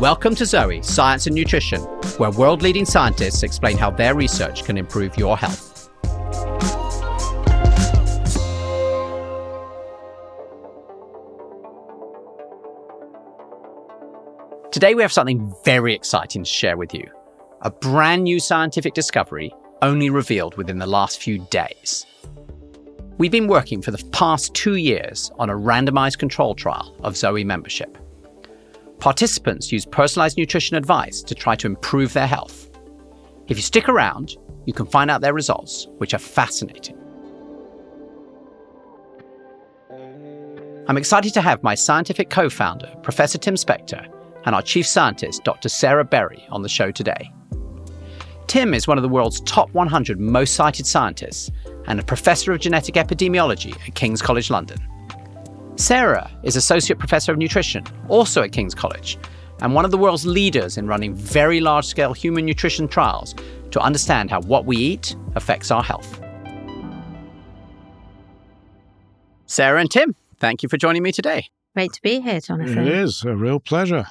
Welcome to Zoe, Science and Nutrition, where world leading scientists explain how their research can improve your health. Today, we have something very exciting to share with you a brand new scientific discovery only revealed within the last few days. We've been working for the past two years on a randomized control trial of Zoe membership. Participants use personalized nutrition advice to try to improve their health. If you stick around, you can find out their results, which are fascinating. I'm excited to have my scientific co founder, Professor Tim Spector, and our chief scientist, Dr. Sarah Berry, on the show today. Tim is one of the world's top 100 most cited scientists and a professor of genetic epidemiology at King's College London. Sarah is Associate Professor of Nutrition, also at King's College, and one of the world's leaders in running very large scale human nutrition trials to understand how what we eat affects our health. Sarah and Tim, thank you for joining me today. Great to be here, Jonathan. It is a real pleasure.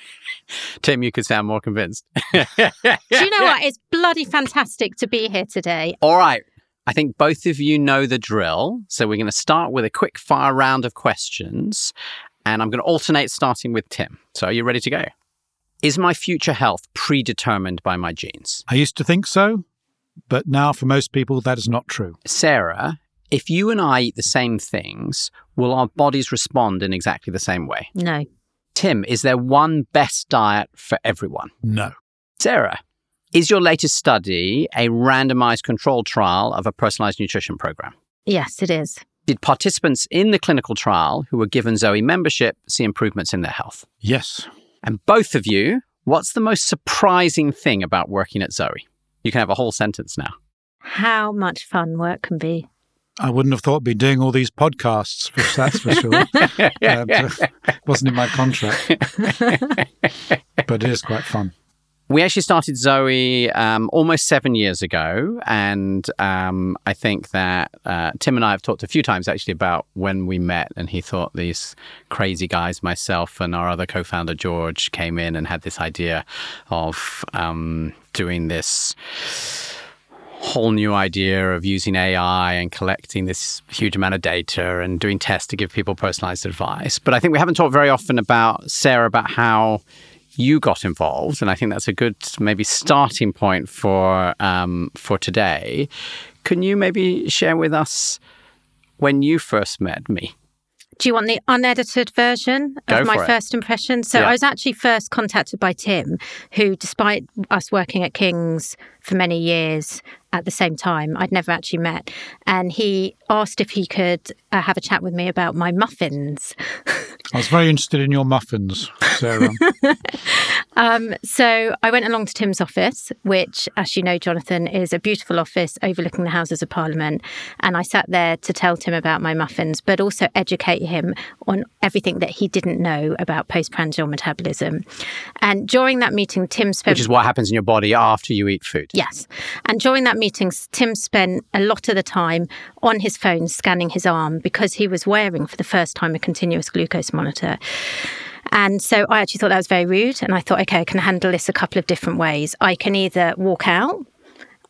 Tim, you could sound more convinced. Do you know what? It's bloody fantastic to be here today. All right. I think both of you know the drill. So we're going to start with a quick fire round of questions. And I'm going to alternate starting with Tim. So are you ready to go? Is my future health predetermined by my genes? I used to think so, but now for most people, that is not true. Sarah, if you and I eat the same things, will our bodies respond in exactly the same way? No. Tim, is there one best diet for everyone? No. Sarah, is your latest study a randomized controlled trial of a personalized nutrition program? Yes, it is. Did participants in the clinical trial who were given Zoe membership see improvements in their health? Yes. And both of you, what's the most surprising thing about working at Zoe? You can have a whole sentence now. How much fun work can be. I wouldn't have thought I'd be doing all these podcasts, for, that's for sure. uh, wasn't in my contract. but it is quite fun. We actually started Zoe um, almost seven years ago. And um, I think that uh, Tim and I have talked a few times actually about when we met. And he thought these crazy guys, myself and our other co founder, George, came in and had this idea of um, doing this whole new idea of using AI and collecting this huge amount of data and doing tests to give people personalized advice. But I think we haven't talked very often about Sarah about how you got involved, and I think that's a good maybe starting point for um, for today. Can you maybe share with us when you first met me? Do you want the unedited version Go of my it. first impression? So Yeah. I was actually first contacted by Tim, who, despite us working at King's for many years at the same time, I'd never actually met. And he asked if he could uh, have a chat with me about my muffins. I was very interested in your muffins, Sarah. Um, so I went along to Tim's office, which, as you know, Jonathan, is a beautiful office overlooking the Houses of Parliament. And I sat there to tell Tim about my muffins, but also educate him on everything that he didn't know about postprandial metabolism. And during that meeting, Tim spent. Which is what happens in your body after you eat food. Yes. And during that meeting, Tim spent a lot of the time on his phone scanning his arm because he was wearing for the first time a continuous glucose monitor. And so I actually thought that was very rude. And I thought, okay, I can handle this a couple of different ways. I can either walk out,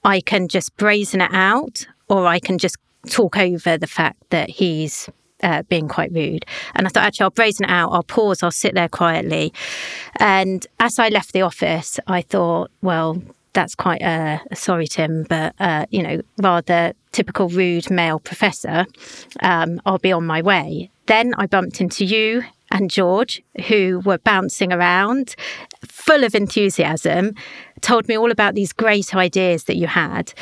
I can just brazen it out, or I can just talk over the fact that he's uh, being quite rude. And I thought, actually, I'll brazen it out, I'll pause, I'll sit there quietly. And as I left the office, I thought, well, that's quite a sorry, Tim, but uh, you know, rather typical rude male professor. Um, I'll be on my way. Then I bumped into you and George, who were bouncing around, full of enthusiasm, told me all about these great ideas that you had.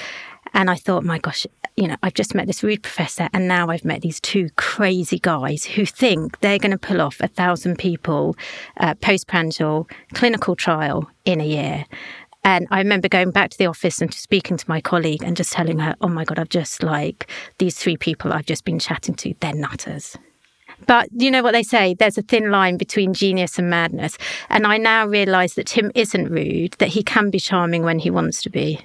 And I thought, my gosh, you know, I've just met this rude professor, and now I've met these two crazy guys who think they're going to pull off a thousand people uh, postprandial clinical trial in a year. And I remember going back to the office and speaking to my colleague and just telling her, oh my God, I've just like these three people I've just been chatting to, they're nutters. But you know what they say, there's a thin line between genius and madness. And I now realise that Tim isn't rude, that he can be charming when he wants to be.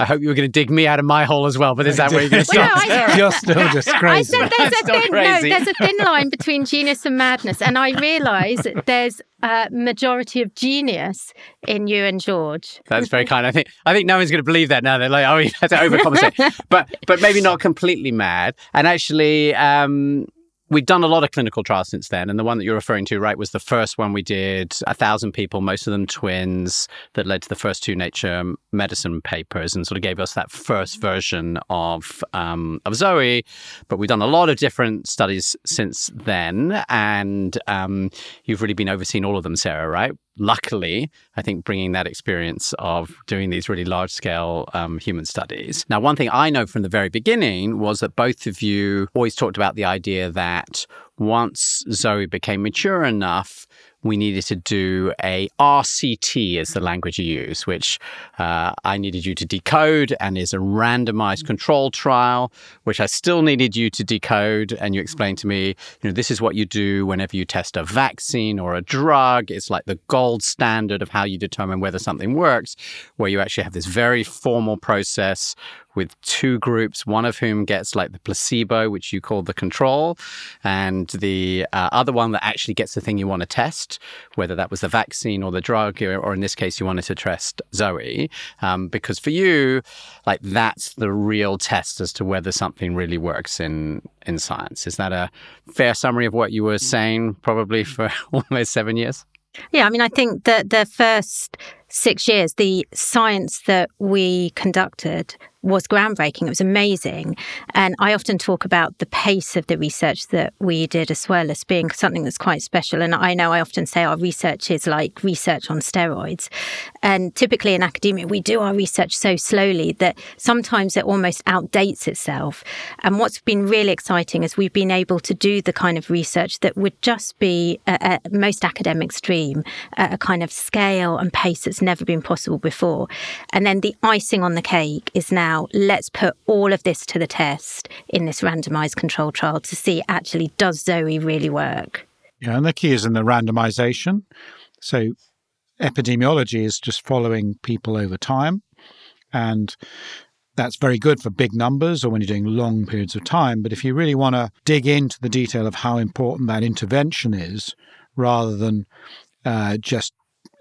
I hope you were going to dig me out of my hole as well, but is that where you're going to Well, start? no, I- You're still just crazy. I said there's a thin crazy. no, there's a thin line between genius and madness, and I realise there's a majority of genius in you and George. That's very kind. I think I think no one's going to believe that now. They're like, oh, you had to overcompensate, but but maybe not completely mad. And actually, um, we've done a lot of clinical trials since then. And the one that you're referring to, right, was the first one we did. A thousand people, most of them twins, that led to the first two Nature Medicine papers, and sort of gave us that first version of um, of Zoe. But we've done a lot of different studies since then, and um, you've really been overseeing all of them, Sarah, right? Luckily, I think bringing that experience of doing these really large scale um, human studies. Now, one thing I know from the very beginning was that both of you always talked about the idea that once Zoe became mature enough, we needed to do a RCT, is the language you use, which uh, I needed you to decode and is a randomized control trial, which I still needed you to decode. And you explained to me, you know, this is what you do whenever you test a vaccine or a drug. It's like the gold standard of how you determine whether something works, where you actually have this very formal process with two groups, one of whom gets like the placebo, which you call the control, and the uh, other one that actually gets the thing you want to test, whether that was the vaccine or the drug, or, in this case, you wanted to test Zoe. Um, because for you, like that's the real test as to whether something really works in, in science. Is that a fair summary of what you were saying probably for almost seven years? Yeah, I mean, I think that the first six years, the science that we conducted was groundbreaking. It was amazing. And I often talk about the pace of the research that we did as well as being something that's quite special. And I know I often say our research is like research on steroids. And typically in academia, we do our research so slowly that sometimes it almost outdates itself. And what's been really exciting is we've been able to do the kind of research that would just be at, at most academics dream at a kind of scale and pace that's never been possible before. And then the icing on the cake is now let's put all of this to the test in this randomized control trial to see actually does Zoe really work? Yeah, and the key is in the randomization. So epidemiology is just following people over time. And that's very good for big numbers or when you're doing long periods of time. But if you really want to dig into the detail of how important that intervention is, rather than uh, just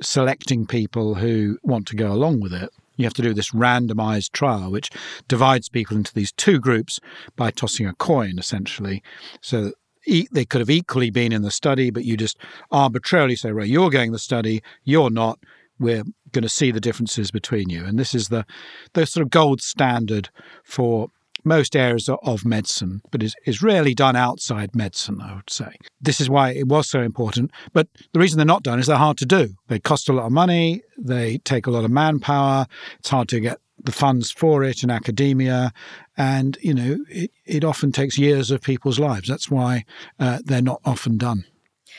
selecting people who want to go along with it, you have to do this randomized trial, which divides people into these two groups by tossing a coin, essentially. So they could have equally been in the study, but you just arbitrarily say, right, you're going the study, you're not. We're going to see the differences between you. And this is the, the sort of gold standard for most areas of medicine, but is, is rarely done outside medicine, I would say. This is why it was so important. But the reason they're not done is they're hard to do. They cost a lot of money, they take a lot of manpower, it's hard to get the funds for it in academia. And, you know, it, it often takes years of people's lives. That's why uh, they're not often done.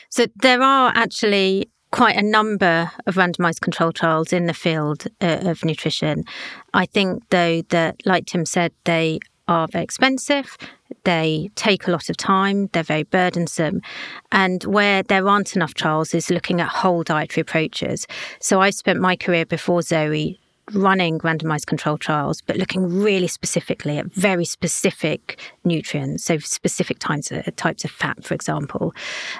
So there are actually quite a number of randomized control trials in the field uh, of nutrition. I think, though, that, like Tim said, they are very expensive. They take a lot of time. They're very burdensome. And where there aren't enough trials is looking at whole dietary approaches. So I spent my career before Zoe running randomized control trials, but looking really specifically at very specific nutrients, so specific types of, types of fat, for example.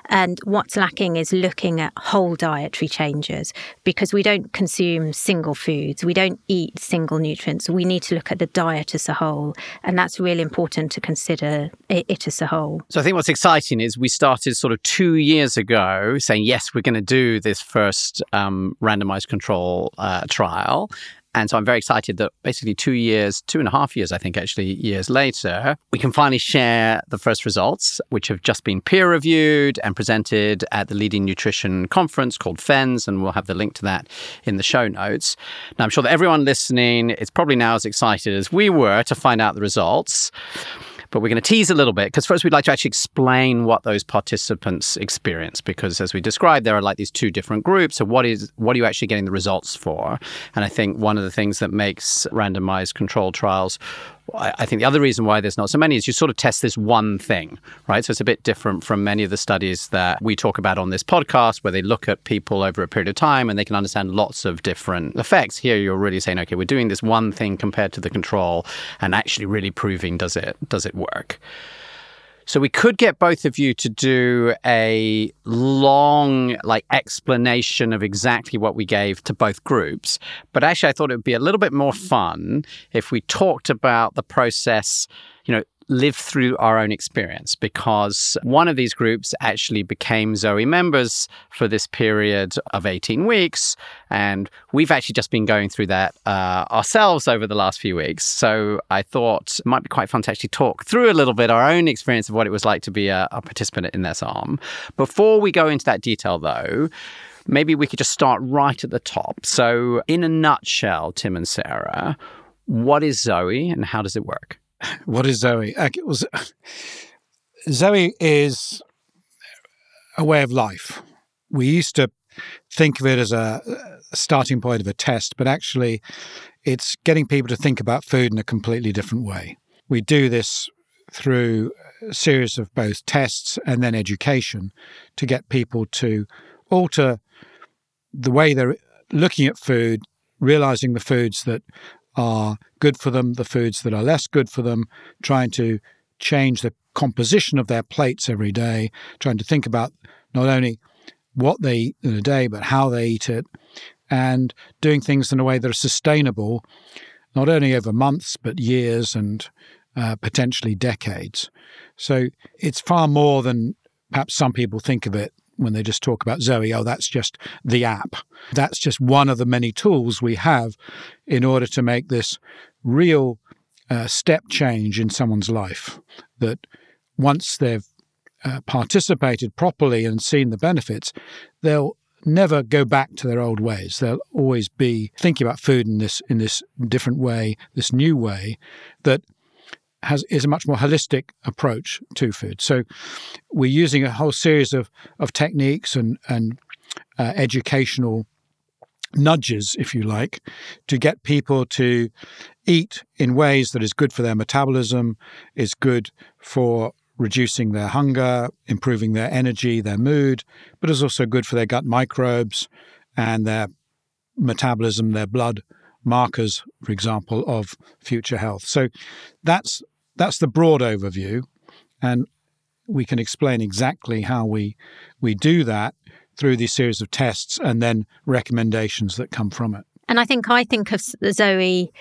And what's lacking is looking at whole dietary changes because we don't consume single foods, we don't eat single nutrients. We need to look at the diet as a whole, and that's really important to consider it, it as a whole. So I think what's exciting is we started sort of two years ago saying, yes, we're going to do this first um, randomized control uh, trial. And so I'm very excited that basically two years, two and a half years, I think actually, years later, we can finally share the first results, which have just been peer reviewed and presented at the leading nutrition conference called FENS. And we'll have the link to that in the show notes. Now, I'm sure that everyone listening is probably now as excited as we were to find out the results. But we're going to tease a little bit because first we'd like to actually explain what those participants experience because as we described there are like these two different groups. So what is what are you actually getting the results for? And I think one of the things that makes randomized control trials I think the other reason why there's not so many is you sort of test this one thing, right? So it's a bit different from many of the studies that we talk about on this podcast, where they look at people over a period of time and they can understand lots of different effects. Here, you're really saying, okay, we're doing this one thing compared to the control, and actually really proving does it does it work. So we could get both of you to do a long like explanation of exactly what we gave to both groups. But actually I thought it would be a little bit more fun if we talked about the process, you know, live through our own experience because one of these groups actually became Zoe members for this period of 18 weeks. And we've actually just been going through that uh, ourselves over the last few weeks. So I thought it might be quite fun to actually talk through a little bit our own experience of what it was like to be a, a participant in this arm. Before we go into that detail, though, maybe we could just start right at the top. So, in a nutshell, Tim and Sarah, what is Zoe and how does it work? What is Zoe? Was, Zoe is a way of life. We used to think of it as a, a starting point of a test, but actually, it's getting people to think about food in a completely different way. We do this through a series of both tests and then education to get people to alter the way they're looking at food, realizing the foods that are good for them, the foods that are less good for them, trying to change the composition of their plates every day, trying to think about not only what they eat in a day, but how they eat it, and doing things in a way that are sustainable, not only over months, but years and uh, potentially decades. So it's far more than perhaps some people think of it when they just talk about Zoe, oh, that's just the app. That's just one of the many tools we have in order to make this real uh, step change in someone's life. That once they've uh, participated properly and seen the benefits, they'll never go back to their old ways. They'll always be thinking about food in this in this different way, this new way that has is a much more holistic approach to food. So we're using a whole series of of techniques and and uh, educational nudges, if you like, to get people to eat in ways that is good for their metabolism, is good for reducing their hunger, improving their energy, their mood, but is also good for their gut microbes and their metabolism, their blood markers, for example, of future health. So that's that's the broad overview, and we can explain exactly how we we do that through these series of tests and then recommendations that come from it. And I think I think of Zoe,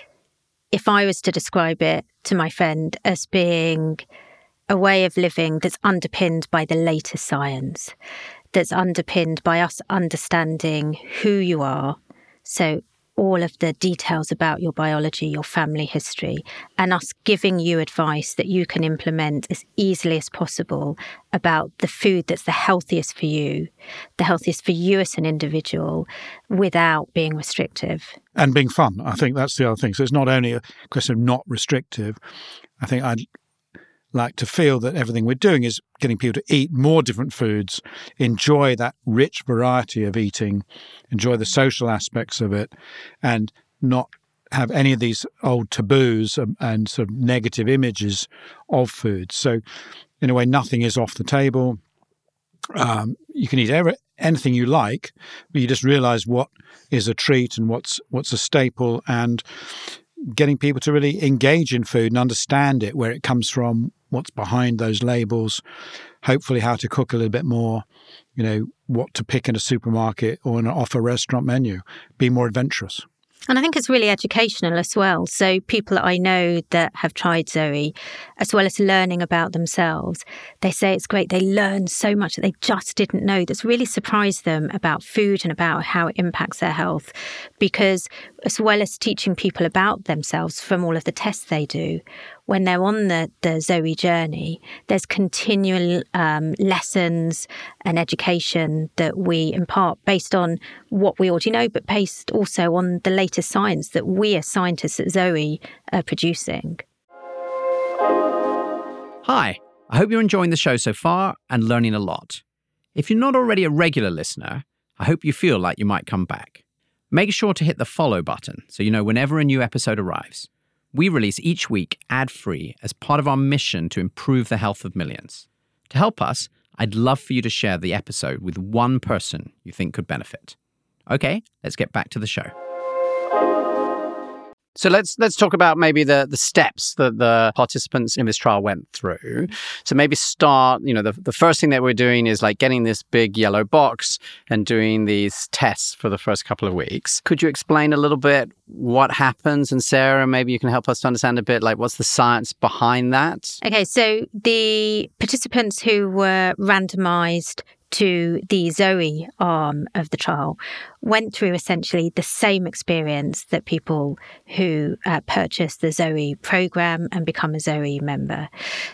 if I was to describe it to my friend, as being a way of living that's underpinned by the latest science, that's underpinned by us understanding who you are. So, all of the details about your biology, your family history, and us giving you advice that you can implement as easily as possible about the food that's the healthiest for you, the healthiest for you as an individual, without being restrictive. And being fun. I think that's the other thing. So it's not only a question of not restrictive. I think I'd like to feel that everything we're doing is getting people to eat more different foods, enjoy that rich variety of eating, enjoy the social aspects of it, and not have any of these old taboos and, sort of negative images of food. So, in a way, nothing is off the table. Um, you can eat every, anything you like, but you just realize what is a treat and what's what's a staple, and getting people to really engage in food and understand it, where it comes from, what's behind those labels, hopefully how to cook a little bit more, you know, what to pick in a supermarket or an off a restaurant menu, be more adventurous. And I think it's really educational as well. So, people that I know that have tried Zoe, as well as learning about themselves, they say it's great. They learn so much that they just didn't know that's really surprised them about food and about how it impacts their health. Because, as well as teaching people about themselves from all of the tests they do, when they're on the, the Zoe journey, there's continual um, lessons and education that we impart based on what we already know, but based also on the latest science that we as scientists at Zoe are producing. Hi, I hope you're enjoying the show so far and learning a lot. If you're not already a regular listener, I hope you feel like you might come back. Make sure to hit the follow button so you know whenever a new episode arrives. We release each week ad free as part of our mission to improve the health of millions. To help us, I'd love for you to share the episode with one person you think could benefit. Okay, let's get back to the show. So let's let's talk about maybe the the steps that the participants in this trial went through. So maybe start, you know, the, the first thing that we're doing is like getting this big yellow box and doing these tests for the first couple of weeks. Could you explain a little bit what happens? And Sarah, maybe you can help us to understand a bit like what's the science behind that? Okay, so the participants who were randomized to the Zoe arm of the trial went through essentially the same experience that people who uh, purchase the Zoe program and become a Zoe member.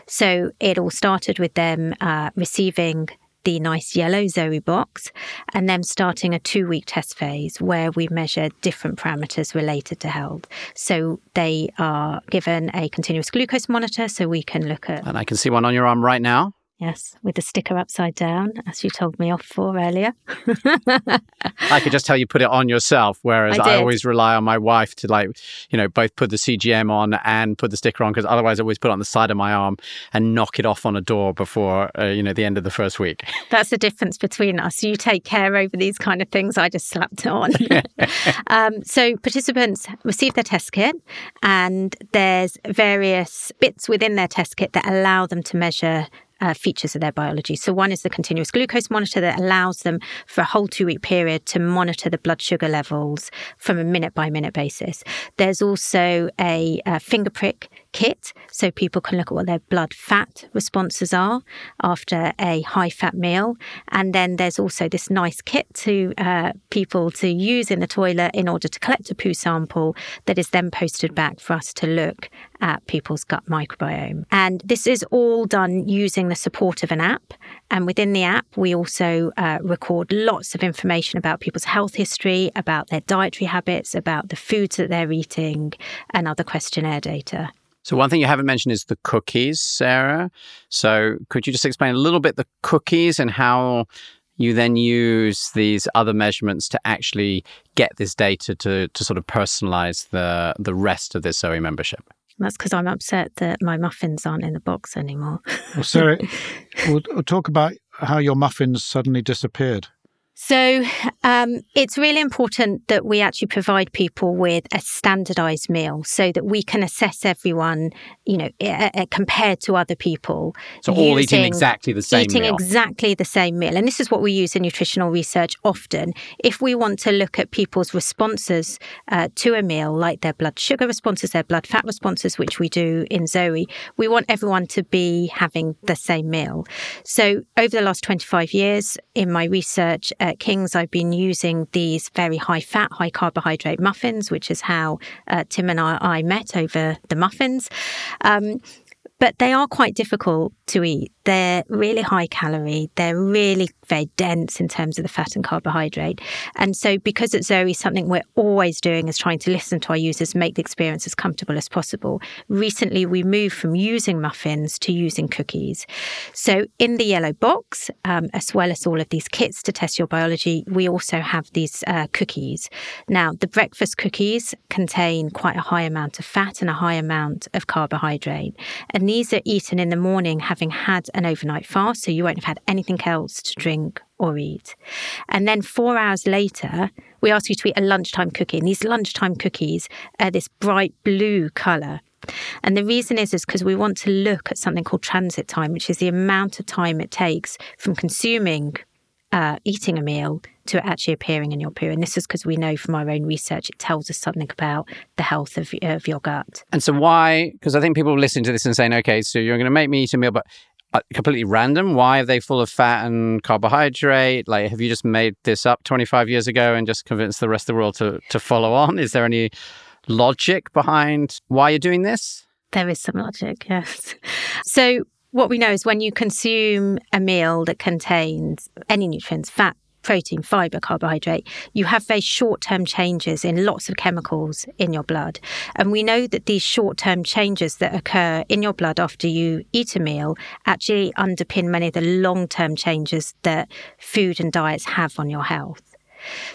So it all started with them uh, receiving the nice yellow Zoe box and then starting a two week test phase where we measure different parameters related to health. So they are given a continuous glucose monitor so we can look at. And I can see one on your arm right now. Yes, with the sticker upside down, as you told me off for earlier. I could just tell you put it on yourself, whereas I, I, always rely on my wife to like, you know, both put the CGM on and put the sticker on because otherwise I always put it on the side of my arm and knock it off on a door before, uh, you know, the end of the first week. That's the difference between us. You take care over these kind of things. I just slapped it on. um, so participants receive their test kit and there's various bits within their test kit that allow them to measure uh, features of their biology. So, one is the continuous glucose monitor that allows them for a whole two week period to monitor the blood sugar levels from a minute by minute basis. There's also a, a finger prick kit so people can look at what their blood fat responses are after a high fat meal. And then there's also this nice kit to uh, people to use in the toilet in order to collect a poo sample that is then posted back for us to look at people's gut microbiome. And this is all done using the support of an app. And within the app, we also uh, record lots of information about people's health history, about their dietary habits, about the foods that they're eating, and other questionnaire data. So one thing you haven't mentioned is the cookies, Sarah. So could you just explain a little bit the cookies and how you then use these other measurements to actually get this data to, to sort of personalize the the rest of this Zoe membership? That's because I'm upset that my muffins aren't in the box anymore. well, Sarah, we'll, we'll talk about how your muffins suddenly disappeared. So um, it's really important that we actually provide people with a standardized meal so that we can assess everyone, you know, uh, compared to other people. So all eating exactly the same meal. eating meal. exactly the same meal. And this is what we use in nutritional research often. If we want to look at people's responses uh, to a meal, like their blood sugar responses, their blood fat responses, which we do in Zoe, we want everyone to be having the same meal. So over the last 25 years in my research, at King's, I've been using these very high fat, high carbohydrate muffins, which is how uh, Tim and I, I, met over the muffins. Um, but they are quite difficult to eat. They're really high calorie. They're really very dense in terms of the fat and carbohydrate. And so, because at Zoe, something we're always doing is trying to listen to our users, make the experience as comfortable as possible. Recently, we moved from using muffins to using cookies. So, in the yellow box, um, as well as all of these kits to test your biology, we also have these uh, cookies. Now, the breakfast cookies contain quite a high amount of fat and a high amount of carbohydrate. And these are eaten in the morning having had an overnight fast, so you won't have had anything else to drink or eat. And then four hours later, we ask you to eat a lunchtime cookie. And these lunchtime cookies are this bright blue colour. And the reason is is because we want to look at something called transit time, which is the amount of time it takes from consuming uh, eating a meal to actually appearing in your poo. And this is because we know from our own research it tells us something about the health of, of your gut. And so, why? Because I think people listening to this and saying, okay, so you're going to make me eat a meal, but Uh, completely random? Why are they full of fat and carbohydrate? Like, have you just made this up 25 years ago and just convinced the rest of the world to, to follow on? Is there any logic behind why you're doing this? There is some logic, yes. So, what we know is when you consume a meal that contains any nutrients, fat, protein, fiber, carbohydrate, you have very short term changes in lots of chemicals in your blood. And we know that these short term changes that occur in your blood after you eat a meal actually underpin many of the long term changes that food and diets have on your health.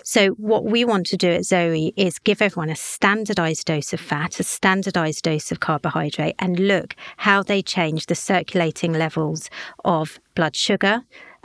So, what we want to do at Zoe is give everyone a standardized dose of fat, a standardized dose of carbohydrate, and look how they change the circulating levels of blood sugar.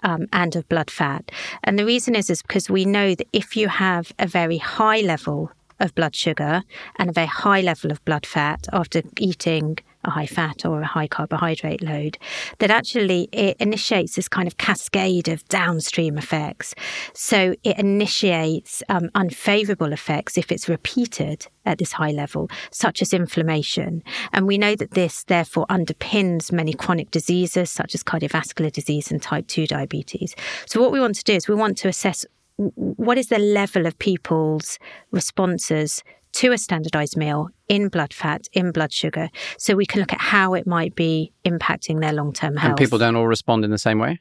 Um, and of blood fat. And the reason is, is because we know that if you have a very high level of blood sugar and a very high level of blood fat after eating a high fat or a high carbohydrate load, that actually it initiates this kind of cascade of downstream effects. So it initiates um, unfavorable effects if it's repeated at this high level, such as inflammation. And we know that this therefore underpins many chronic diseases such as cardiovascular disease and type 2 diabetes. So what we want to do is we want to assess what is the level of people's responses to a standardized meal in blood fat, in blood sugar, so we can look at how it might be impacting their long term health. And people don't all respond in the same way?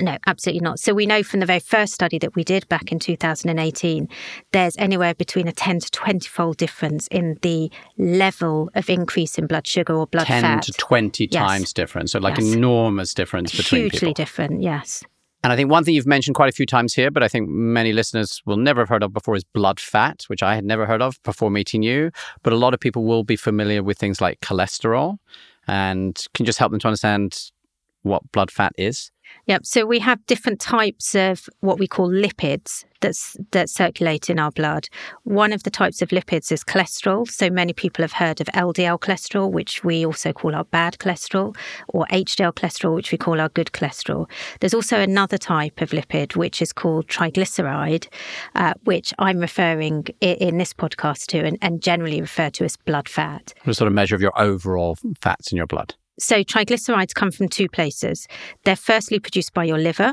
No, absolutely not. So we know from the very first study that we did back in 2018, there's anywhere between a 10 to 20 fold difference in the level of increase in blood sugar or blood 10 fat. to 20 Yes. times difference. So, like, Yes. enormous difference between Hugely people. different, yes. And I think one thing you've mentioned quite a few times here, but I think many listeners will never have heard of before is blood fat, which I had never heard of before meeting you. But a lot of people will be familiar with things like cholesterol and can just help them to understand what blood fat is. Yep. So we have different types of what we call lipids that's that circulate in our blood. One of the types of lipids is cholesterol. So many people have heard of LDL cholesterol, which we also call our bad cholesterol, or HDL cholesterol, which we call our good cholesterol. There's also another type of lipid which is called triglyceride, uh, which I'm referring i- in this podcast to and, and generally refer to as blood fat. A sort of measure of your overall fats in your blood. So, triglycerides come from two places. They're firstly produced by your liver,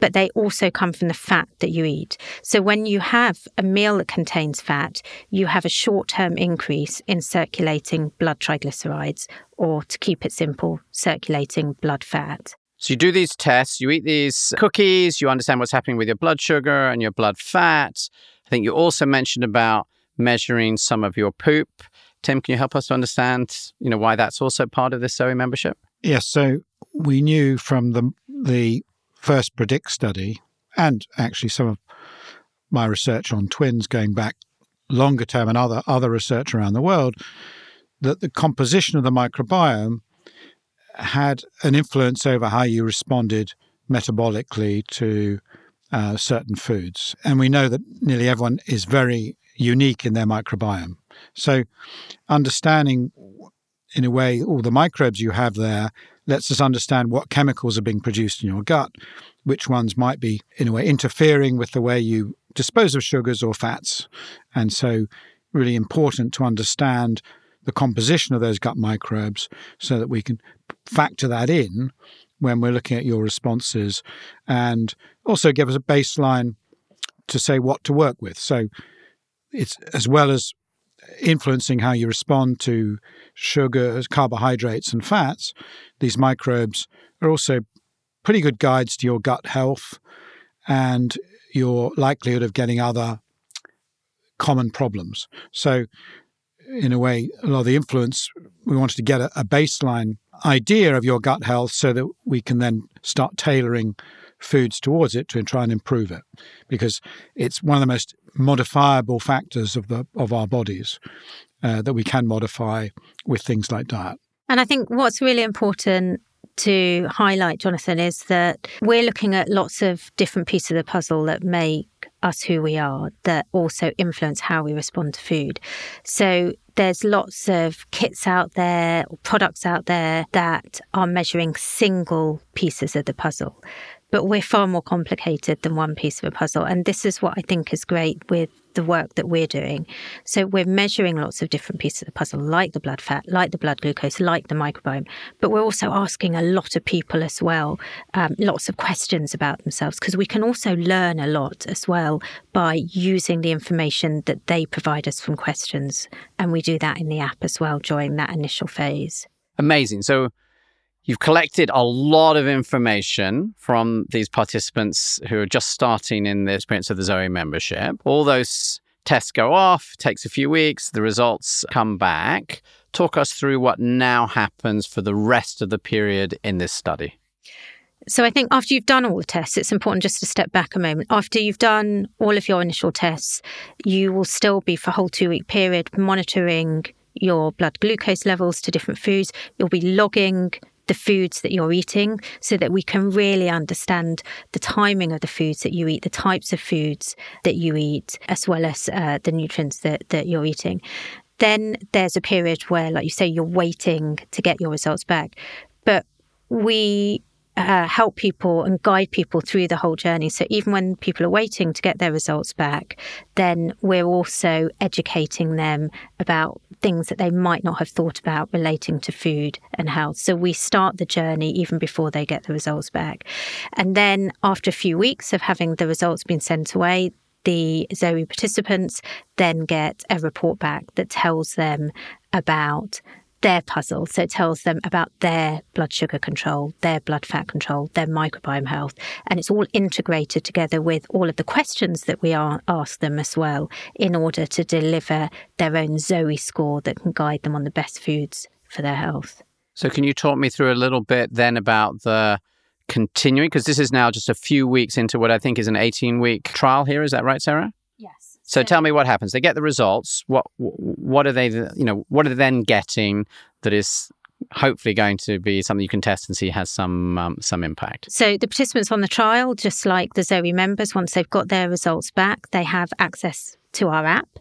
but they also come from the fat that you eat. So, when you have a meal that contains fat, you have a short term increase in circulating blood triglycerides, or to keep it simple, circulating blood fat. So you do these tests, you eat these cookies, you understand what's happening with your blood sugar and your blood fat. I think you also mentioned about measuring some of your poop. Tim, can you help us to understand, you know, why that's also part of this Zoe membership? Yes, so we knew from the the first predict study, and actually some of my research on twins going back longer term and other other research around the world, that the composition of the microbiome had an influence over how you responded metabolically to uh, certain foods, and we know that nearly everyone is very unique in their microbiome. So, understanding in a way all the microbes you have there lets us understand what chemicals are being produced in your gut, which ones might be, in a way, interfering with the way you dispose of sugars or fats. And so, really important to understand the composition of those gut microbes so that we can factor that in when we're looking at your responses and also give us a baseline to say what to work with. So, it's as well as influencing how you respond to sugars, carbohydrates, and fats, these microbes are also pretty good guides to your gut health and your likelihood of getting other common problems. So, in a way, a lot of the influence, we wanted to get a, a baseline idea of your gut health so that we can then start tailoring foods towards it to try and improve it because it's one of the most modifiable factors of the of our bodies uh, that we can modify with things like diet. And I think what's really important to highlight, Jonathan, is that we're looking at lots of different pieces of the puzzle that make us who we are, that also influence how we respond to food. So there's lots of kits out there, or products out there that are measuring single pieces of the puzzle. But we're far more complicated than one piece of a puzzle. And this is what I think is great with the work that we're doing. So we're measuring lots of different pieces of the puzzle, like the blood fat, like the blood glucose, like the microbiome. But we're also asking a lot of people as well, um, lots of questions about themselves, because we can also learn a lot as well by using the information that they provide us from questions. And we do that in the app as well during that initial phase. Amazing. So you've collected a lot of information from these participants who are just starting in the experience of the Zoe membership. All those tests go off, takes a few weeks, the results come back. Talk us through what now happens for the rest of the period in this study. So I think after you've done all the tests, it's important just to step back a moment. After you've done all of your initial tests, you will still be for a whole two week period monitoring your blood glucose levels to different foods. You'll be logging the foods that you're eating so that we can really understand the timing of the foods that you eat, the types of foods that you eat, as well as uh, the nutrients that, that you're eating. Then there's a period where, like you say, you're waiting to get your results back. But we uh, help people and guide people through the whole journey. So even when people are waiting to get their results back, then we're also educating them about things that they might not have thought about relating to food and health. So we start the journey even before they get the results back. And then after a few weeks of having the results been sent away, the Zoe participants then get a report back that tells them about their puzzle. So it tells them about their blood sugar control, their blood fat control, their microbiome health. And it's all integrated together with all of the questions that we are, ask them as well in order to deliver their own Zoe score that can guide them on the best foods for their health. So, can you talk me through a little bit then about the continuing? Because this is now just a few weeks into what I think is an 18 week trial here. Is that right, Sarah? So tell me what happens. They get the results. What what are they? You know, what are they then getting that is hopefully going to be something you can test and see has some um, some impact. So the participants on the trial, just like the Zoe members, once they've got their results back, they have access to our app.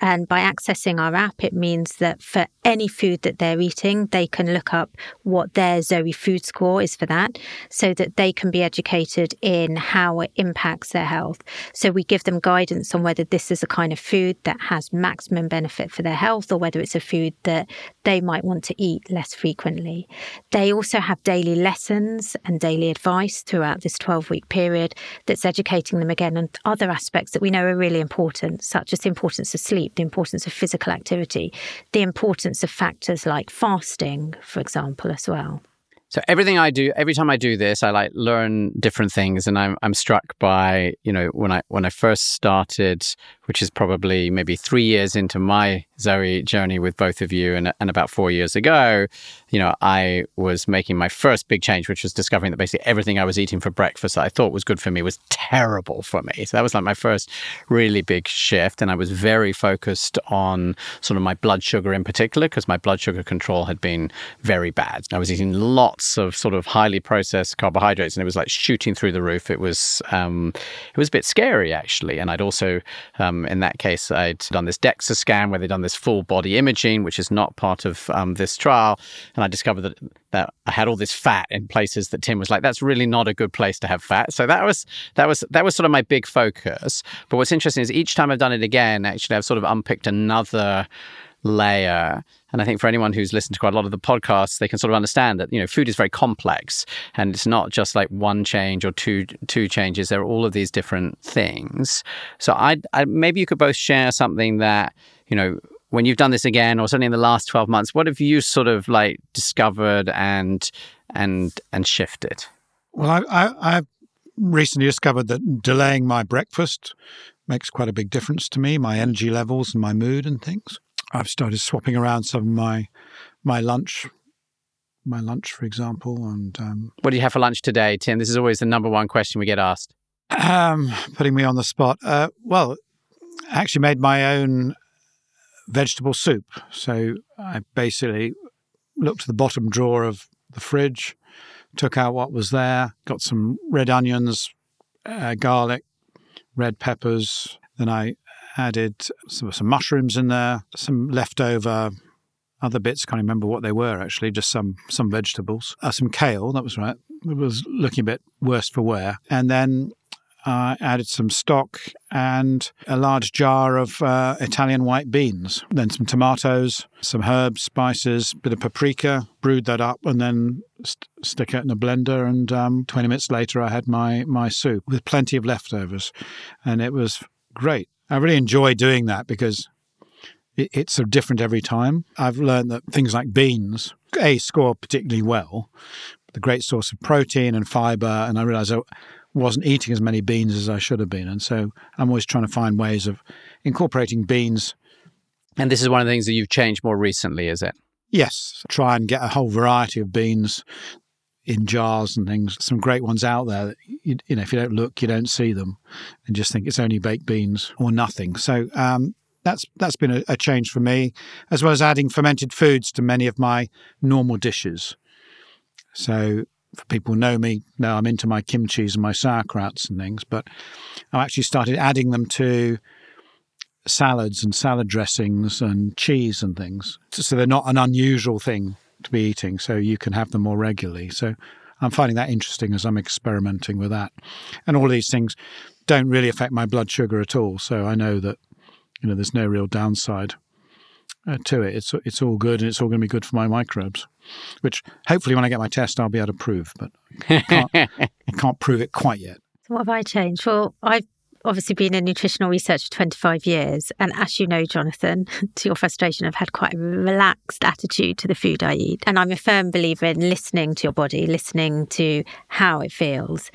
And by accessing our app, it means that for any food that they're eating, they can look up what their Zoe food score is for that so that they can be educated in how it impacts their health. So we give them guidance on whether this is a kind of food that has maximum benefit for their health or whether it's a food that they might want to eat less frequently. They also have daily lessons and daily advice throughout this 12 week period that's educating them again on other aspects that we know are really important, such as the importance of sleep, the importance of physical activity, the importance of factors like fasting, for example, as well. So everything I do, every time I do this, I like learn different things, and I'm I'm struck by you know when I when I first started, which is probably maybe three years into my Zoe journey with both of you, and and about four years ago, you know I was making my first big change, which was discovering that basically everything I was eating for breakfast that I thought was good for me was terrible for me. So that was like my first really big shift, and I was very focused on sort of my blood sugar in particular because my blood sugar control had been very bad. I was eating lots of sort of highly processed carbohydrates, and it was like shooting through the roof. It was um, it was a bit scary actually. And I'd also, um, in that case, I'd done this DEXA scan where they'd done this full body imaging, which is not part of um, this trial, and I discovered that that I had all this fat in places that Tim was like, that's really not a good place to have fat. So that was that was that was sort of my big focus. But what's interesting is each time I've done it again, actually, I've sort of unpicked another layer. And I think for anyone who's listened to quite a lot of the podcasts, they can sort of understand that you know food is very complex, and it's not just like one change or two two changes. There are all of these different things. So I, I maybe you could both share something that you know when you've done this again, or certainly in the last twelve months. What have you sort of like discovered and and and shifted? Well, I, I, I've recently discovered that delaying my breakfast makes quite a big difference to me, my energy levels and my mood and things. I've started swapping around some of my my lunch, my lunch, for example. And um, what do you have for lunch today, Tim? This is always the number one question we get asked. Um, putting me on the spot. Uh, well, I actually made my own vegetable soup. So I basically looked to the bottom drawer of the fridge, took out what was there, got some red onions, uh, garlic, red peppers. Then I added some, some mushrooms in there, some leftover other bits. Can't remember what they were actually. Just some some vegetables, uh, some kale. That was right. It was looking a bit worse for wear. And then I added some stock and a large jar of uh, Italian white beans. Then some tomatoes, some herbs, spices, bit of paprika. Brewed that up and then st- stick it in a blender. And um, 20 minutes later, I had my my soup with plenty of leftovers, and it was great. I really enjoy doing that because it, it's so different every time. I've learned that things like beans, A, score particularly well, the great source of protein and fiber. And I realized I wasn't eating as many beans as I should have been. And so I'm always trying to find ways of incorporating beans. And this is one of the things that you've changed more recently, is it? Yes. Try and get a whole variety of beans in jars and things. Some great ones out there. That you, you know, if you don't look, you don't see them, and just think it's only baked beans or nothing. So um, that's that's been a, a, change for me, as well as adding fermented foods to many of my normal dishes. So, for people who know me, know I'm into my kimchi's and my sauerkrauts and things, but I've actually started adding them to salads and salad dressings and cheese and things. So they're not an unusual thing to be eating. So you can have them more regularly. So I'm finding that interesting as I'm experimenting with that. And all these things don't really affect my blood sugar at all. So I know that you know, there's no real downside uh, to it. It's it's all good, and it's all going to be good for my microbes. Which hopefully, when I get my test, I'll be able to prove, but I can't, I can't prove it quite yet. So what have I changed? Well, I've obviously been in nutritional research for 25 years. And as you know, Jonathan, to your frustration, I've had quite a relaxed attitude to the food I eat. And I'm a firm believer in listening to your body, listening to how it feels.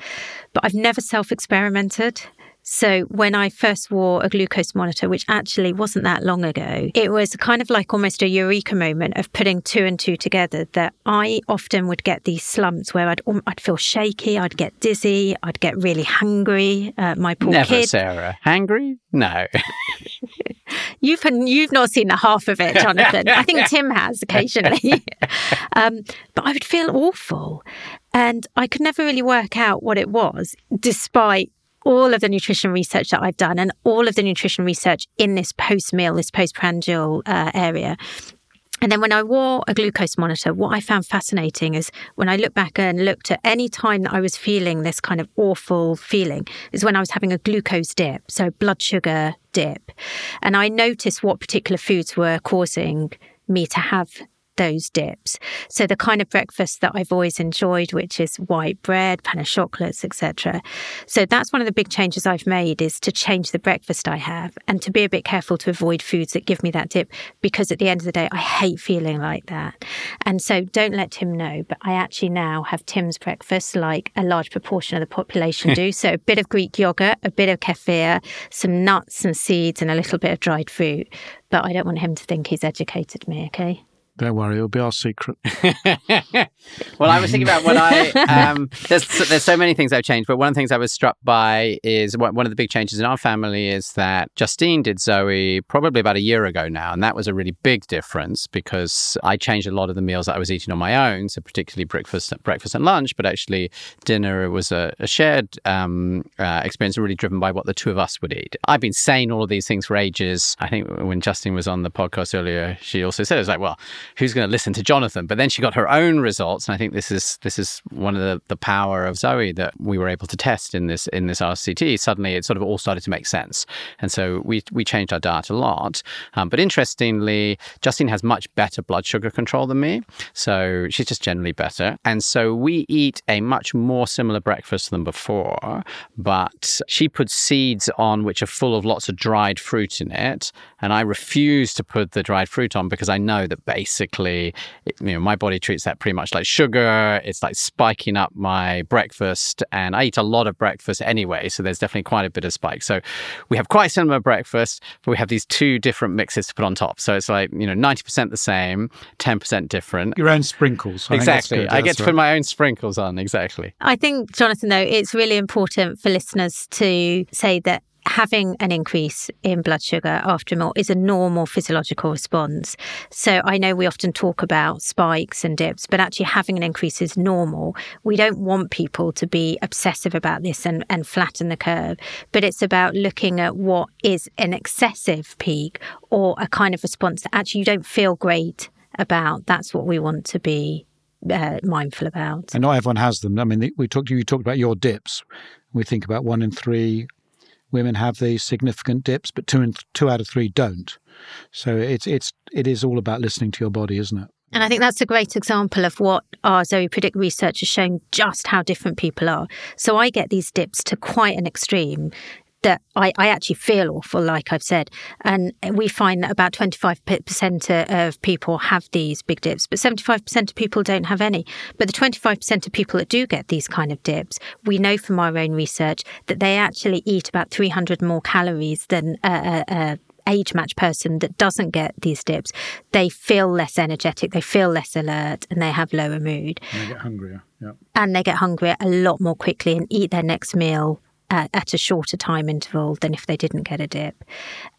But I've never self experimented. So when I first wore a glucose monitor, which actually wasn't that long ago, it was kind of like almost a eureka moment of putting two and two together. That I often would get these slumps where I'd I'd feel shaky, I'd get dizzy, I'd get really hungry. Uh, my poor Never, kid. Sarah. Hungry? No. you've you've not seen the half of it, Jonathan. I think Tim has occasionally. um, but I would feel awful. And I could never really work out what it was, despite all of the nutrition research that I've done and all of the nutrition research in this post meal, this postprandial uh, area. And then when I wore a glucose monitor, what I found fascinating is when I look back and looked at any time that I was feeling this kind of awful feeling is when I was having a glucose dip, so blood sugar dip. And I noticed what particular foods were causing me to have those dips. So the kind of breakfast that I've always enjoyed, which is white bread, pain au chocolats, etc. So that's one of the big changes I've made is to change the breakfast I have and to be a bit careful to avoid foods that give me that dip because at the end of the day I hate feeling like that. And so don't let Tim know, but I actually now have Tim's breakfast like a large proportion of the population do. So a bit of Greek yogurt, a bit of kefir, some nuts and seeds and a little bit of dried fruit. But I don't want him to think he's educated me, okay? Don't worry, it'll be our secret. well, I was thinking about when I um, there's there's so many things I've changed, but one of the things I was struck by is one of the big changes in our family is that Justine did Zoe probably about a year ago now, and that was a really big difference because I changed a lot of the meals that I was eating on my own, so particularly breakfast, breakfast and lunch, but actually dinner was a, a shared um, uh, experience, really driven by what the two of us would eat. I've been saying all of these things for ages. I think when Justine was on the podcast earlier, she also said it was like, well who's going to listen to Jonathan? But then she got her own results, and I think this is this is one of the, the power of Zoe that we were able to test in this in this RCT. Suddenly, it sort of all started to make sense, and so we we changed our diet a lot. Um, but interestingly, Justine has much better blood sugar control than me, so she's just generally better, and so we eat a much more similar breakfast than before. But she puts seeds on which are full of lots of dried fruit in it, and I refuse to put the dried fruit on because I know that basically basically, you know, my body treats that pretty much like sugar. It's like spiking up my breakfast, and I eat a lot of breakfast anyway, so there's definitely quite a bit of spike. So we have quite similar breakfast, but we have these two different mixes to put on top. So it's like you know, ninety percent the same, ten percent different. Your own sprinkles. I exactly. I get to right. put my own sprinkles on. Exactly. I think, Jonathan, though, it's really important for listeners to say that having an increase in blood sugar after a meal is a normal physiological response. So I know we often talk about spikes and dips, but actually having an increase is normal. We don't want people to be obsessive about this and, and flatten the curve, but it's about looking at what is an excessive peak or a kind of response that actually you don't feel great about. That's what we want to be uh, mindful about. And not everyone has them. I mean, we talked. You talked about your dips. We think about one in three women have these significant dips, but two and two out of three don't. So it's it's it is all about listening to your body, isn't it? And I think that's a great example of what our Zoe Predict research has shown just how different people are. So I get these dips to quite an extreme that I, I actually feel awful, like I've said. And we find that about 25% of people have these big dips, but 75% of people don't have any. But the 25% of people that do get these kind of dips, we know from our own research that they actually eat about 300 more calories than a, a, age matched person that doesn't get these dips, they feel less energetic, they feel less alert, and they have lower mood. And they get hungrier. Yeah. And they get hungrier a lot more quickly and eat their next meal at, a shorter time interval than if they didn't get a dip.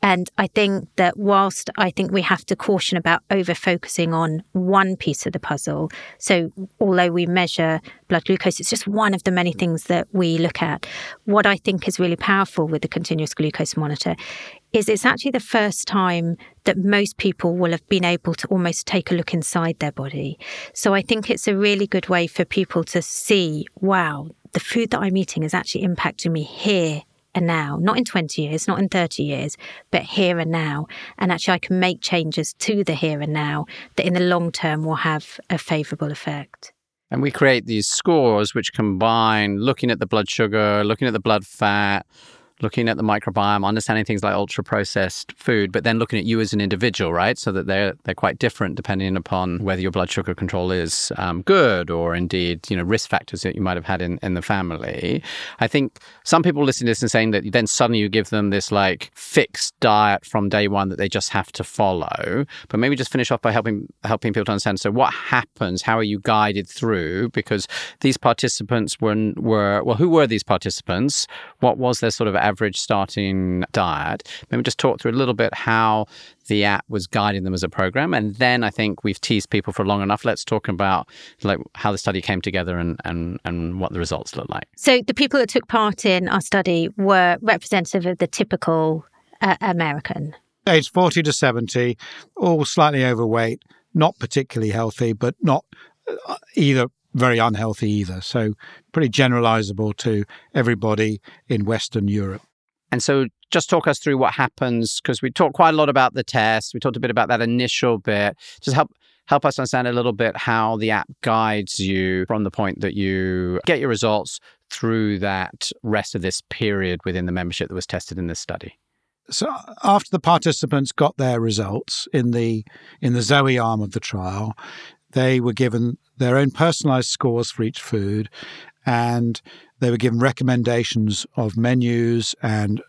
And I think that whilst I think we have to caution about over focusing on one piece of the puzzle, so although we measure blood glucose, it's just one of the many things that we look at. What I think is really powerful with the continuous glucose monitor is it's actually the first time that most people will have been able to almost take a look inside their body. So I think it's a really good way for people to see, wow, the food that I'm eating is actually impacting me here and now, not in 20 years, not in 30 years, but here and now. And actually, I can make changes to the here and now that in the long term will have a favourable effect. And we create these scores which combine looking at the blood sugar, looking at the blood fat, looking at the microbiome, understanding things like ultra processed food, but then looking at you as an individual, right? So that they're they're quite different depending upon whether your blood sugar control is um, good or indeed you know risk factors that you might have had in, in the family. I think some people listen to this and saying that then suddenly you give them this like fixed diet from day one that they just have to follow. But maybe just finish off by helping helping people to understand. So what happens? How are you guided through? Because these participants were were well, who were these participants? What was their sort of average average starting diet. Maybe just talk through a little bit how the app was guiding them as a program. And then I think we've teased people for long enough. Let's talk about like how the study came together and, and, and what the results look like. So the people that took part in our study were representative of the typical uh, American. Age 40 to 70, all slightly overweight, not particularly healthy, but not uh, either very unhealthy either. So pretty generalizable to everybody in Western Europe. And so just talk us through what happens because we talked quite a lot about the test. We talked a bit about that initial bit. Just help help us understand a little bit how the app guides you from the point that you get your results through that rest of this period within the membership that was tested in this study. So after the participants got their results in the in the Zoe arm of the trial, they were given their own personalized scores for each food and they were given recommendations of menus and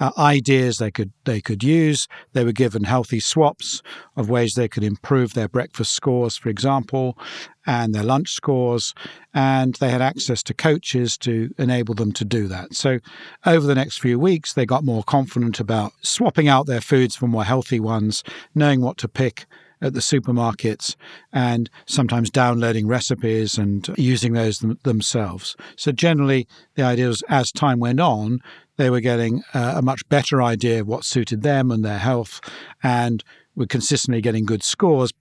uh, ideas they could they could use. They were given healthy swaps of ways they could improve their breakfast scores, for example, and their lunch scores, and they had access to coaches to enable them to do that. So over the next few weeks, they got more confident about swapping out their foods for more healthy ones, knowing what to pick at the supermarkets and sometimes downloading recipes and using those them- themselves. So, generally, the idea was as time went on, they were getting uh, a much better idea of what suited them and their health and were consistently getting good scores.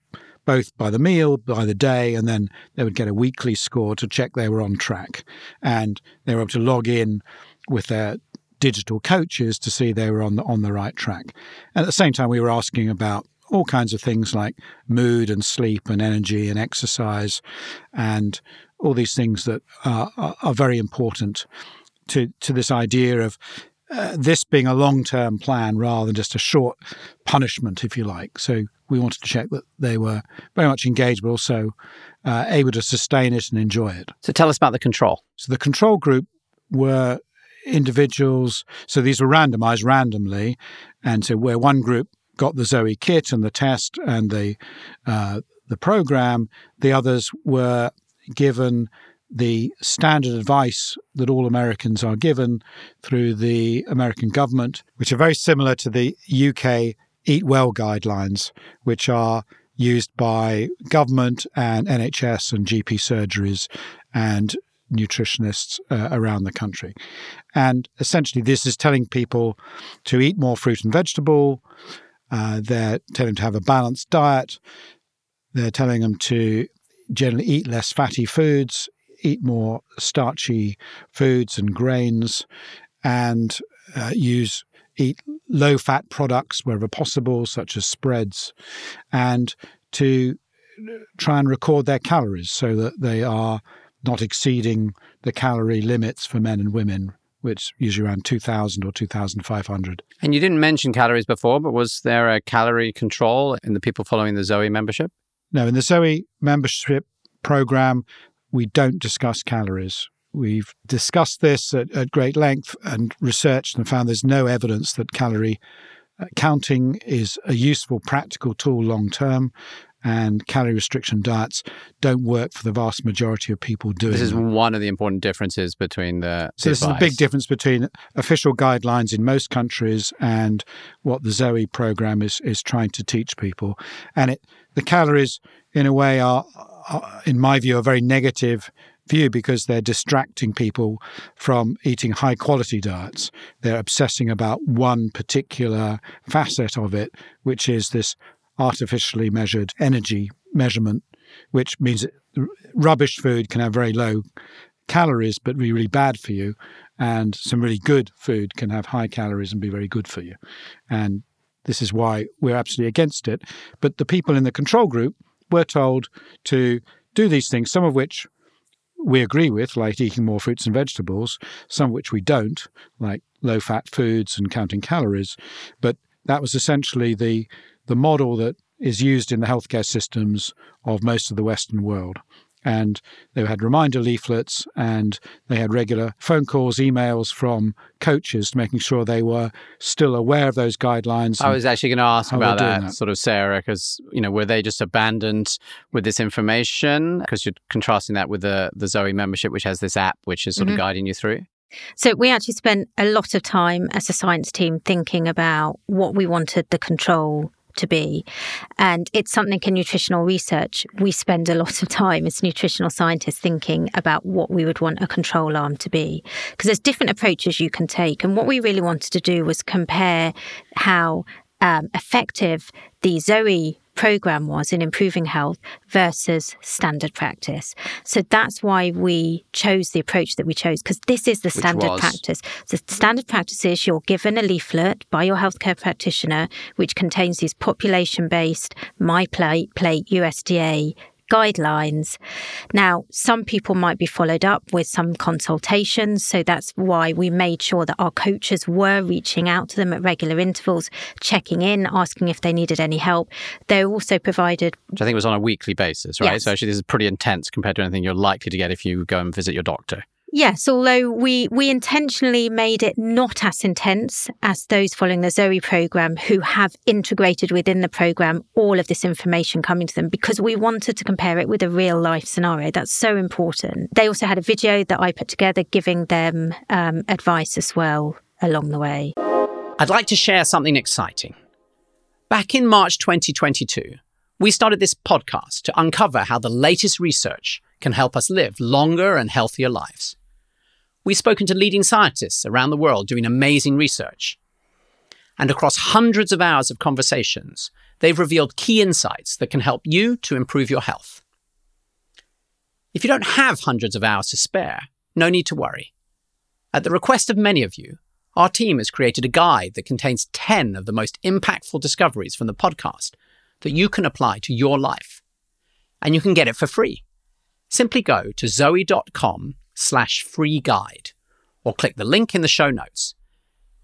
Both by the meal, by the day, and then they would get a weekly score to check they were on track. And they were able to log in with their digital coaches to see they were on the on the right track. And at the same time, we were asking about all kinds of things like mood and sleep and energy and exercise and all these things that are, are very important to, to this idea of uh, this being a long term plan rather than just a short punishment, if you like. So we wanted to check that they were very much engaged, but also uh, able to sustain it and enjoy it. So tell us about the control. So the control group were individuals. So these were randomized randomly. And so where one group got the Zoe kit and the test and the uh, the program. The others were given the standard advice that all Americans are given through the American government, which are very similar to the UK Eatwell guidelines, which are used by government and NHS and GP surgeries and nutritionists uh, around the country. And essentially, this is telling people to eat more fruit and vegetable, uh, they're telling them to have a balanced diet. They're telling them to generally eat less fatty foods, eat more starchy foods and grains, and uh, use eat low fat products wherever possible, such as spreads, and to try and record their calories so that they are not exceeding the calorie limits for men and women which usually around 2000 or 2500. And you didn't mention calories before, but was there a calorie control in the people following the Zoe membership? No, in the Zoe membership program, we don't discuss calories. We've discussed this at, at great length and researched and found there's no evidence that calorie uh, counting is a useful, practical tool long term and calorie restriction diets don't work for the vast majority of people doing This is them. one of the important differences between the. So this is a big difference between official guidelines in most countries and what the Zoe program is is trying to teach people. And it the calories, in a way, are, are in my view, a very negative view because they're distracting people from eating high quality diets. They're obsessing about one particular facet of it, which is this artificially measured energy measurement, which means rubbish food can have very low calories but be really bad for you, and some really good food can have high calories and be very good for you. And this is why we're absolutely against it. But the people in the control group were told to do these things, some of which we agree with, like eating more fruits and vegetables, some which we don't, like low fat foods and counting calories. But that was essentially the the model that is used in the healthcare systems of most of the Western world. And they had reminder leaflets and they had regular phone calls, emails from coaches making sure they were still aware of those guidelines. I was actually going to ask about that, that. sort of, Sarah, because you know, were they just abandoned with this information? Because you're contrasting that with the the Zoe membership, which has this app, which is sort Mhm. of guiding you through. So we actually spent a lot of time as a science team thinking about what we wanted the control to be. And it's something in nutritional research. We spend a lot of time as nutritional scientists thinking about what we would want a control arm to be. Because there's different approaches you can take. And what we really wanted to do was compare how um, effective the Zoe program was in improving health versus standard practice. So that's why we chose the approach that we chose because this is the standard practice. The standard practice is you're given a leaflet by your healthcare practitioner which contains these population-based MyPlate plate USDA guidelines. Now, some people might be followed up with some consultations. So that's why we made sure that our coaches were reaching out to them at regular intervals, checking in, asking if they needed any help. They also provided Which I think it was on a weekly basis, right? Yes. So actually, this is pretty intense compared to anything you're likely to get if you go and visit your doctor. Yes, although we we intentionally made it not as intense as those following the Zoe program who have integrated within the program all of this information coming to them because we wanted to compare it with a real life scenario. That's so important. They also had a video that I put together giving them um, advice as well along the way. I'd like to share something exciting. Back in March 2022, we started this podcast to uncover how the latest research can help us live longer and healthier lives. We've spoken to leading scientists around the world doing amazing research. And across hundreds of hours of conversations, they've revealed key insights that can help you to improve your health. If you don't have hundreds of hours to spare, no need to worry. At the request of many of you, our team has created a guide that contains 10 of the most impactful discoveries from the podcast that you can apply to your life. And you can get it for free. Simply go to zoe.com slash free guide or click the link in the show notes.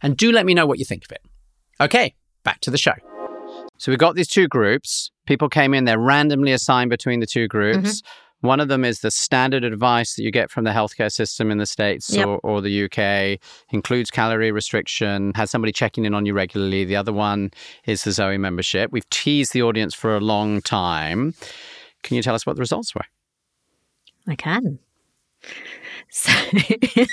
And do let me know what you think of it. Okay, back to the show. So we've got these two groups. People came in, they're randomly assigned between the two groups. Mm-hmm. One of them is the standard advice that you get from the healthcare system in the States Yep. or, or the UK, includes calorie restriction, has somebody checking in on you regularly. The other one is the Zoe membership. We've teased the audience for a long time. Can you tell us what the results were? I can. So You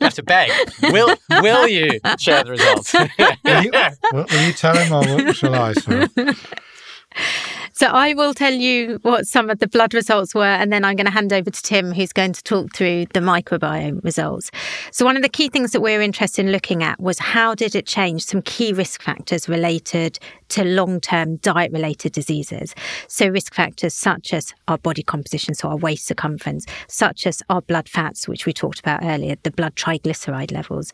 have to beg. Will will you share the results? Will you, will, will you tell him or what shall I, Sarah? So I will tell you what some of the blood results were, and then I'm going to hand over to Tim, who's going to talk through the microbiome results. So one of the key things that we're interested in looking at was how did it change some key risk factors related to long-term diet-related diseases. So risk factors such as our body composition, so our waist circumference, such as our blood fats, which we talked about earlier, the blood triglyceride levels.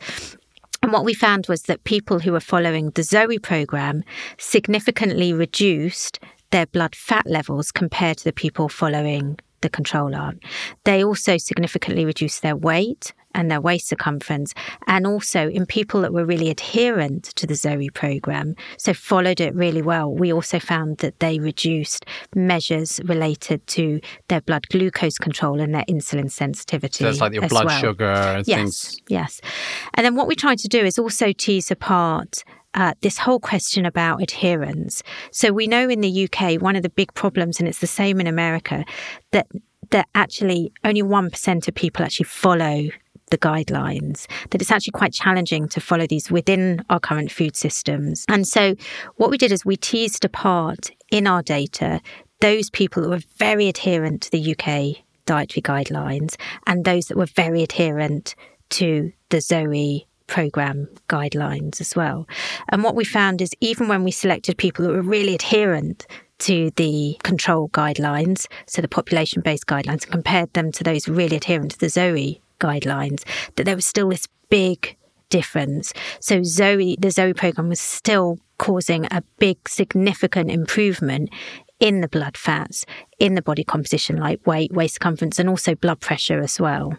And what we found was that people who were following the Zoe program significantly reduced their blood fat levels compared to the people following the control arm. They also significantly reduced their weight and their waist circumference. And also in people that were really adherent to the Zoe program, so followed it really well, we also found that they reduced measures related to their blood glucose control and their insulin sensitivity. So that's like your blood well. sugar and Yes, things. yes. And then what we tried to do is also tease apart uh, this whole question about adherence. So we know in the UK, one of the big problems, and it's the same in America, that that actually only one percent of people actually follow the guidelines, that it's actually quite challenging to follow these within our current food systems. And so, what we did is we teased apart in our data those people who were very adherent to the UK dietary guidelines and those that were very adherent to the Zoe program guidelines as well. And what we found is even when we selected people that were really adherent to the control guidelines, so the population based guidelines, and compared them to those really adherent to the Zoe guidelines, that there was still this big difference. So Zoe, the Zoe program was still causing a big, significant improvement in the blood fats, in the body composition like weight, waist circumference, and also blood pressure as well.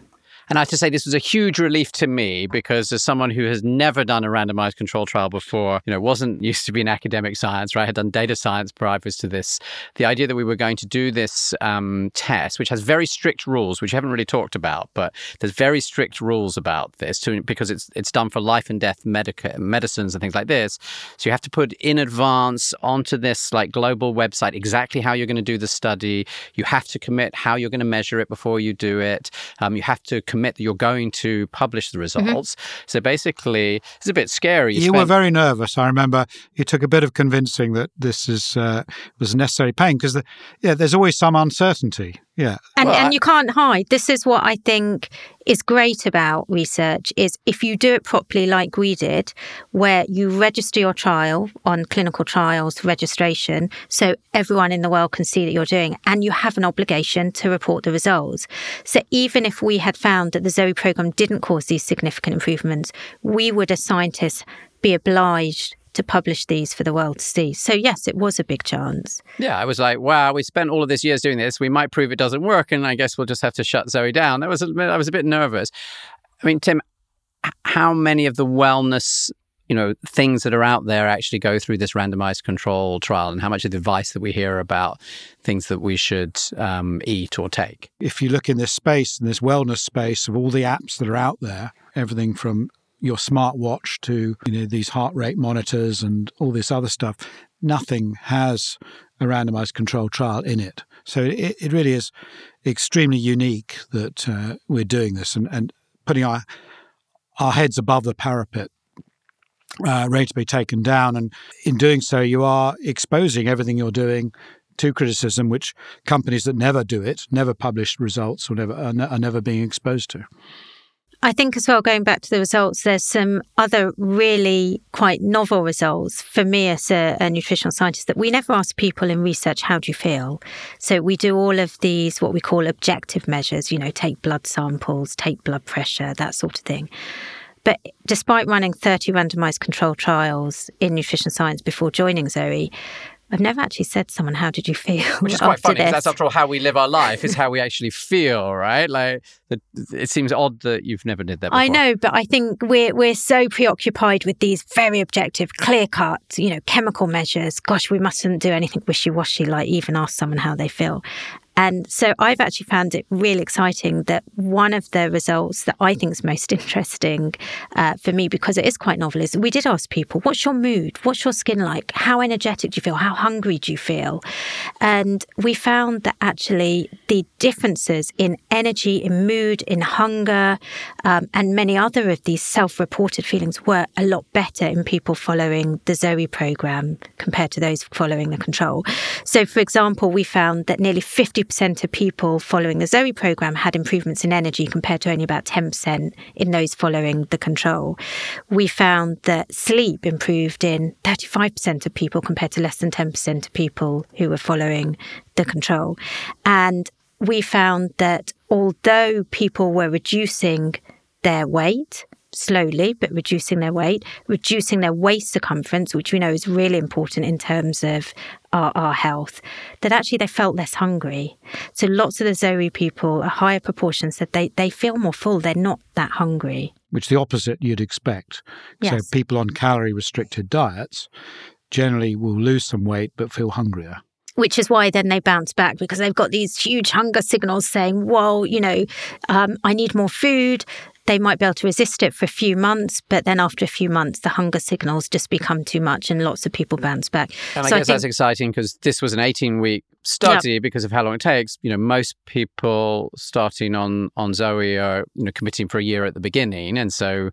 And I have to say, this was a huge relief to me because as someone who has never done a randomized control trial before, you know, wasn't used to be in academic science, right? I had done data science previous to this. The idea that we were going to do this um, test, which has very strict rules, which I haven't really talked about, but there's very strict rules about this to, because it's it's done for life and death medica- medicines and things like this. So you have to put in advance onto this like global website exactly how you're going to do the study. You have to commit how you're going to measure it before you do it. Um, you have to commit that you're going to publish the mm-hmm. results. Mm-hmm. So basically, it's a bit scary. You, you spent- were very nervous. I remember you took a bit of convincing that this is uh, was necessary pain because the, yeah, there's always some uncertainty. Yeah. And well, and I, you can't hide. This is what I think is great about research is if you do it properly like we did, where you register your trial on clinical trials registration so everyone in the world can see that you're doing and you have an obligation to report the results. So even if we had found that the Zoe program didn't cause these significant improvements, we would as scientists be obliged to publish these for the world to see. So, yes, it was a big chance. Yeah, I was like, wow, we spent all of this years doing this. We might prove it doesn't work, and I guess we'll just have to shut Zoe down. That was a, I was a bit nervous. I mean, Tim, how many of the wellness you know things that are out there actually go through this randomized control trial and how much of the advice that we hear about things that we should um, eat or take if you look in this space in this wellness space of all the apps that are out there everything from your smartwatch to you know these heart rate monitors and all this other stuff nothing has a randomized control trial in it. So it, it really is extremely unique that uh, we're doing this and, and putting our our heads above the parapet uh, ready to be taken down. And in doing so you are exposing everything you're doing to criticism which companies that never do it never publish results or never are, ne- are never being exposed to I think as well, going back to the results, there's some other really quite novel results for me as a, a, nutritional scientist that we never ask people in research, how do you feel? So we do all of these, what we call objective measures, you know, take blood samples, take blood pressure, that sort of thing. But despite running 30 randomized control trials in nutrition science before joining Zoe, I've never actually said to someone, "How did you feel?" Which is quite funny. That's after all how we live our life is how we actually feel, right? Like it seems odd that you've never did that. Before. I know, but I think we're we're so preoccupied with these very objective, clear cut, you know, chemical measures. Gosh, we mustn't do anything wishy washy, like even ask someone how they feel. And so I've actually found it really exciting that one of the results that I think is most interesting uh, for me, because it is quite novel, is we did ask people, what's your mood? What's your skin like? How energetic do you feel? How hungry do you feel? And we found that actually the differences in energy, in mood, in hunger, um, and many other of these self reported feelings were a lot better in people following the Zoe program compared to those following the control. So, for example, we found that nearly 50 percent of people following the Zoe program had improvements in energy compared to only about 10% in those following the control. We found that sleep improved in 35% of people compared to less than 10% of people who were following the control. And we found that although people were reducing their weight, slowly, but reducing their weight, reducing their waist circumference, which we know is really important in terms of our, our health, that actually they felt less hungry. So lots of the Zoe people, a higher proportion, said they, they feel more full. They're not that hungry. Which the opposite you'd expect. Yes. So people on calorie restricted diets generally will lose some weight but feel hungrier which is why then they bounce back because they've got these huge hunger signals saying, well, you know, um, I need more food they might be able to resist it for a few months, but then after a few months, the hunger signals just become too much and lots of people bounce back. And so I guess I think, that's exciting because this was an 18 week study yep. because of how long it takes. You know, most people starting on, on Zoe are, you know, committing for a year at the beginning. And so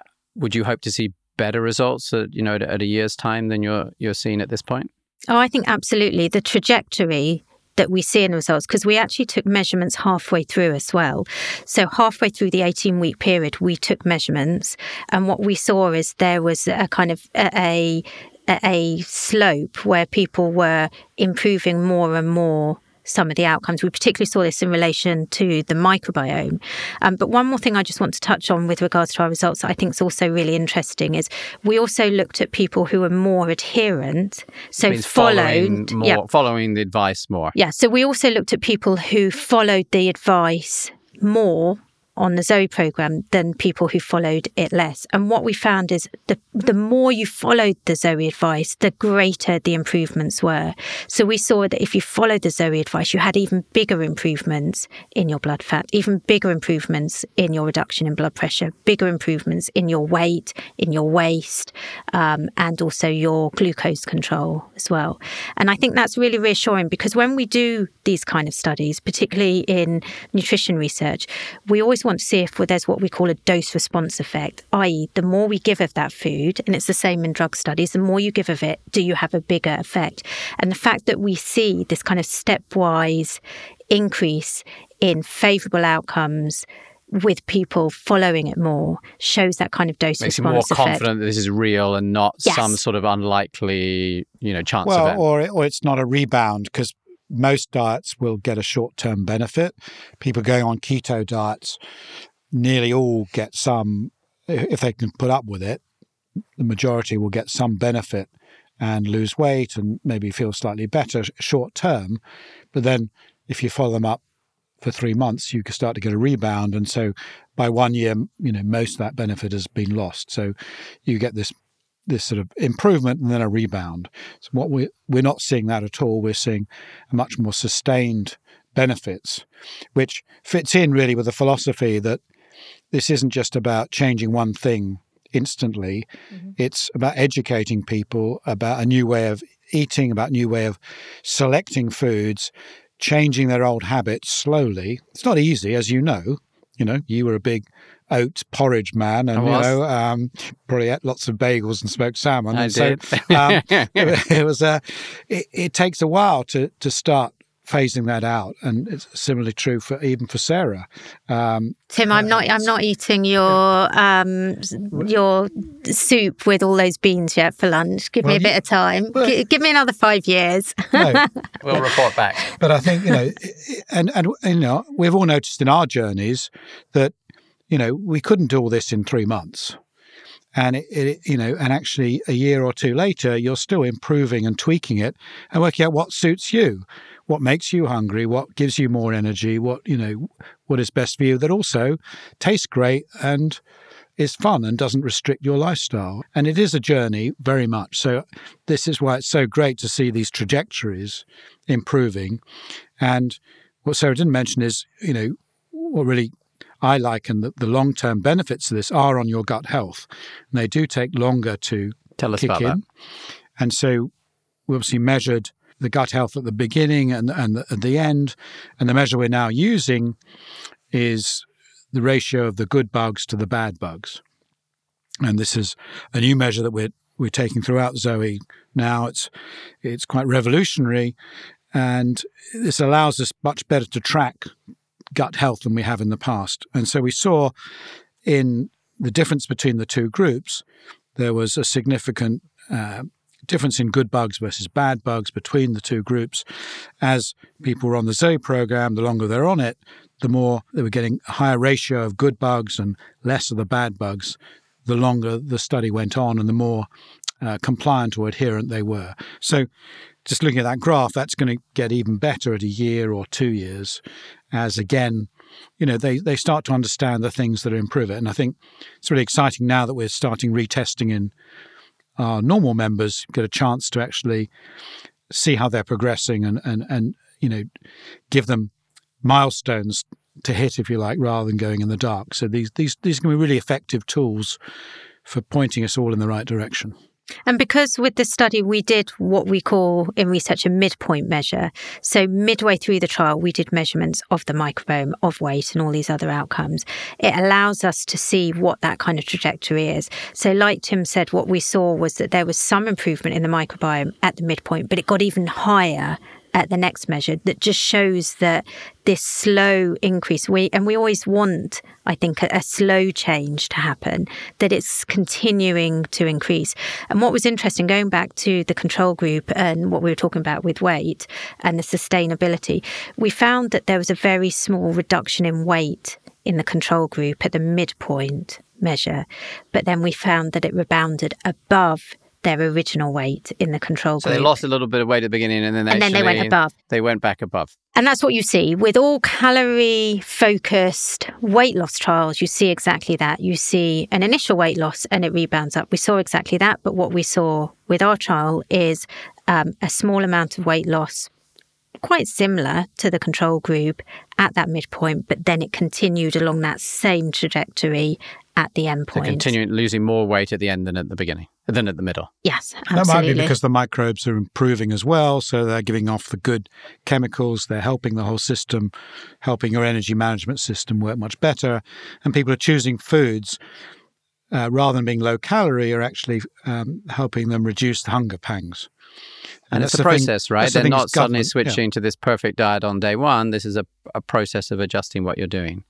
uh, would you hope to see better results at, you know, at, at a year's time than you're, you're seeing at this point? Oh, I think absolutely. The trajectory that we see in the results because we actually took measurements halfway through as well. So halfway through the 18 week period, we took measurements, and what we saw is there was a kind of a, a, a slope where people were improving more and more some of the outcomes. We particularly saw this in relation to the microbiome. Um, but one more thing I just want to touch on with regards to our results that I think is also really interesting is we also looked at people who were more adherent, so followed, following, more, yeah, following the advice more. Yeah, so we also looked at people who followed the advice more on the Zoe program than people who followed it less. And what we found is the the more you followed the Zoe advice, the greater the improvements were. So we saw that if you followed the Zoe advice, you had even bigger improvements in your blood fat, even bigger improvements in your reduction in blood pressure, bigger improvements in your weight, in your waist, um, and also your glucose control as well. And I think that's really reassuring because when we do these kind of studies, particularly in nutrition research, we always want to see if there's what we call a dose response effect, i.e., the more we give of that food, and it's the same in drug studies, the more you give of it, do you have a bigger effect? And the fact that we see this kind of stepwise increase in favourable outcomes with people following it more shows that kind of dose Makes response you more confident that this is real and not yes. some sort of unlikely, you know, chance well, event. Or, or it's not a rebound because most diets will get a short term benefit. People going on keto diets nearly all get some, if they can put up with it, the majority will get some benefit and lose weight and maybe feel slightly better short term. But then if you follow them up for three months, you can start to get a rebound. And so by one year, you know, most of that benefit has been lost. So you get this this sort of improvement and then a rebound. So what we we're not seeing that at all. We're seeing a much more sustained benefits, which fits in really with the philosophy that this isn't just about changing one thing instantly. Mm-hmm. It's about educating people about a new way of eating, about a new way of selecting foods, changing their old habits slowly. It's not easy, as you know. You know, you were a big oat porridge man, and you know, um, probably ate lots of bagels and smoked salmon. I and did. So, um, it, it, was a. It, it, takes a while to to start phasing that out, and it's similarly true for even for Sarah. Um, Tim, I'm not. I'm not eating your um, your soup with all those beans yet for lunch. Give well, me a bit of time. Well, G- give me another five years. no, we'll report back. But I think you know, and and you know, we've all noticed in our journeys that you know we couldn't do all this in three months and it, it, you know and actually a year or two later you're still improving and tweaking it and working out what suits you what makes you hungry, what gives you more energy, what you know, what is best for you that also tastes great and is fun and doesn't restrict your lifestyle. And it is a journey very much. So this is why it's so great to see these trajectories improving. And what Sarah didn't mention is, you know, what really I like and the, the long term benefits of this are on your gut health. And they do take longer to tell us kick about in. that. And so we obviously measured the gut health at the beginning and, and at the end. And the measure we're now using is the ratio of the good bugs to the bad bugs. And this is a new measure that we're we're taking throughout Zoe now. It's it's quite revolutionary, and this allows us much better to track gut health than we have in the past. And so we saw in the difference between the two groups, there was a significant uh, difference in good bugs versus bad bugs between the two groups. As people were on the Zoe program, the longer they're on it, the more they were getting a higher ratio of good bugs and less of the bad bugs, the longer the study went on and the more uh, compliant or adherent they were. So, just looking at that graph, that's going to get even better at a year or two years, as again, you know, they, they start to understand the things that improve it. And I think it's really exciting now that we're starting retesting in our normal members get a chance to actually see how they're progressing and, and, and you know, give them milestones to hit, if you like, rather than going in the dark. So these these these can be really effective tools for pointing us all in the right direction. And because with this study, we did what we call in research a midpoint measure. So, midway through the trial, we did measurements of the microbiome, of weight, and all these other outcomes. It allows us to see what that kind of trajectory is. So, like Tim said, what we saw was that there was some improvement in the microbiome at the midpoint, but it got even higher at the next measure that just shows that this slow increase we and we always want i think a, a, slow change to happen that it's continuing to increase. And what was interesting going back to the control group and what we were talking about with weight and the sustainability we found that there was a very small reduction in weight in the control group at the midpoint measure but then we found that it rebounded above their original weight in the control so group. So they lost a little bit of weight at the beginning and then they, and then they went above. They went back above. And that's what you see with all calorie focused weight loss trials. You see exactly that. You see an initial weight loss and it rebounds up. We saw exactly that. But what we saw with our trial is um, a small amount of weight loss, quite similar to the control group at that midpoint, but then it continued along that same trajectory at the end point. So continuing losing more weight at the end than at the beginning, than at the middle. Yes, absolutely. That might be because the microbes are improving as well, so they're giving off the good chemicals. They're helping the whole system, helping your energy management system work much better, and people are choosing foods. Uh, rather than being low calorie, are actually um, helping them reduce the hunger pangs. And, and it's a process, thing, right? They're not suddenly switching yeah. to this perfect diet on day one. This is a, a process of adjusting what you're doing.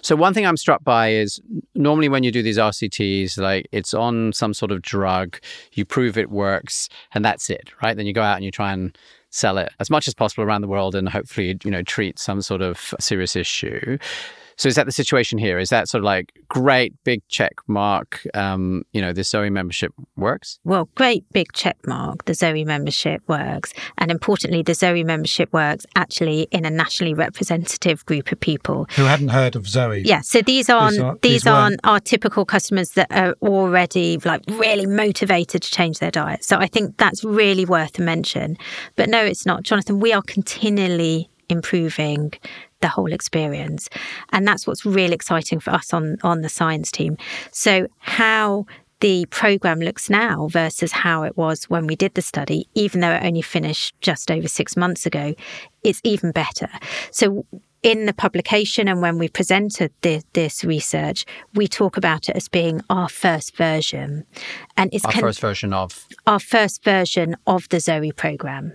So, one thing I'm struck by is normally when you do these RCTs, like it's on some sort of drug, you prove it works, and that's it, right? Then you go out and you try and sell it as much as possible around the world and hopefully, you know, treat some sort of serious issue. So is that the situation here? Is that sort of like great big check mark? Um, you know, the Zoe membership works. Well, great big check mark. The Zoe membership works, and importantly, the Zoe membership works actually in a nationally representative group of people who hadn't heard of Zoe. Yeah, so these aren't these, are, these, these aren't our typical customers that are already like really motivated to change their diet. So I think that's really worth a mention. But no, it's not, Jonathan. We are continually improving the whole experience. And that's what's really exciting for us on, on the science team. So, how the program looks now versus how it was when we did the study, even though it only finished just over six months ago, it's even better. So, in the publication and when we presented the, this research, we talk about it as being our first version, and it's our con- first version of our first version of the Zoe program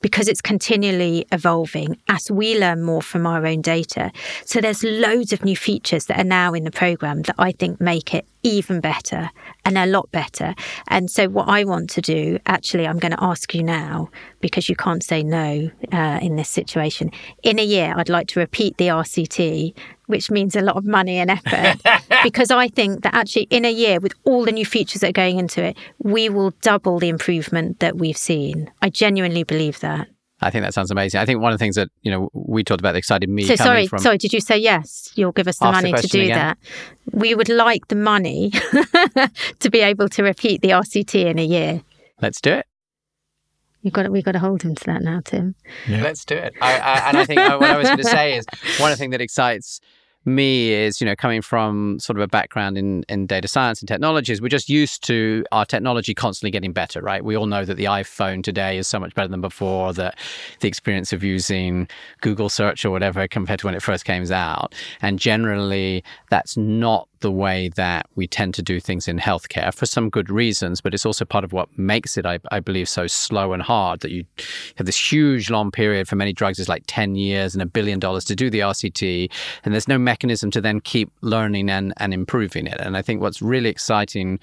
because it's continually evolving as we learn more from our own data. So there's loads of new features that are now in the program that I think make it even better and a lot better. And so what I want to do, actually, I'm going to ask you now because you can't say no uh, in this situation. In a year, I'd like to repeat the RCT which means a lot of money and effort. because I think that actually in a year, with all the new features that are going into it, we will double the improvement that we've seen. I genuinely believe that. I think that sounds amazing. I think one of the things that you know we talked about that excited me. So sorry, from... sorry. Did you say yes? You'll give us the money the to do again. that. We would like the money to be able to repeat the RCT in a year. Let's do it. You've got to, we've got to hold him to that now, Tim. Yeah. Let's do it. I, I, and I think uh, what I was going to say is one of the things that excites me is, you know, coming from sort of a background in, in data science and technologies, we're just used to our technology constantly getting better, right? We all know that the iPhone today is so much better than before, that the experience of using Google search or whatever compared to when it first came out. And generally, that's not the way that we tend to do things in healthcare for some good reasons, but it's also part of what makes it, I, I, believe, so slow and hard that you have this huge long period for many drugs is like 10 years and a billion dollars to do the RCT, and there's no mechanism to then keep learning and, and improving it. And I think what's really exciting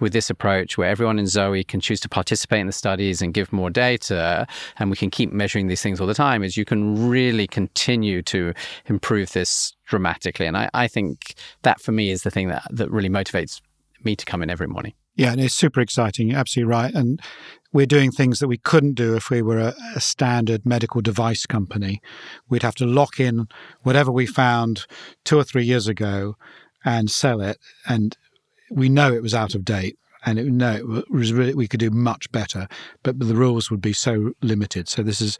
with this approach, where everyone in Zoe can choose to participate in the studies and give more data, and we can keep measuring these things all the time, is you can really continue to improve this dramatically. And I, I think that for me is the thing that, that really motivates me to come in every morning. Yeah, and it's super exciting. You're absolutely right. And we're doing things that we couldn't do if we were a, a, standard medical device company. We'd have to lock in whatever we found two or three years ago and sell it. And we know it was out of date. And it, no, it was really, we could do much better, but, the rules would be so limited. So this is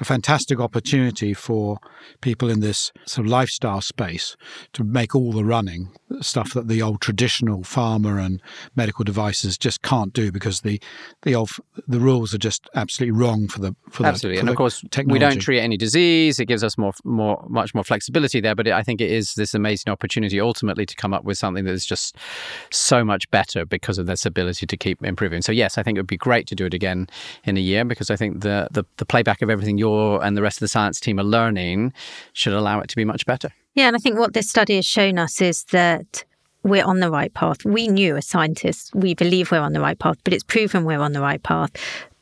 a fantastic opportunity for people in this sort of lifestyle space to make all the running stuff that the old traditional pharma and medical devices just can't do because the the old the rules are just absolutely wrong for the for absolutely. The, for and the of course, technology. we don't treat any disease. It gives us more more much more flexibility there. But it, I think it is this amazing opportunity ultimately to come up with something that is just so much better because of this ability to keep improving. So yes, I think it would be great to do it again in a year because I think the the, the playback of everything you're and the rest of the science team are learning should allow it to be much better. Yeah, and I think what this study has shown us is that we're on the right path. We knew as scientists, we believe we're on the right path, but it's proven we're on the right path.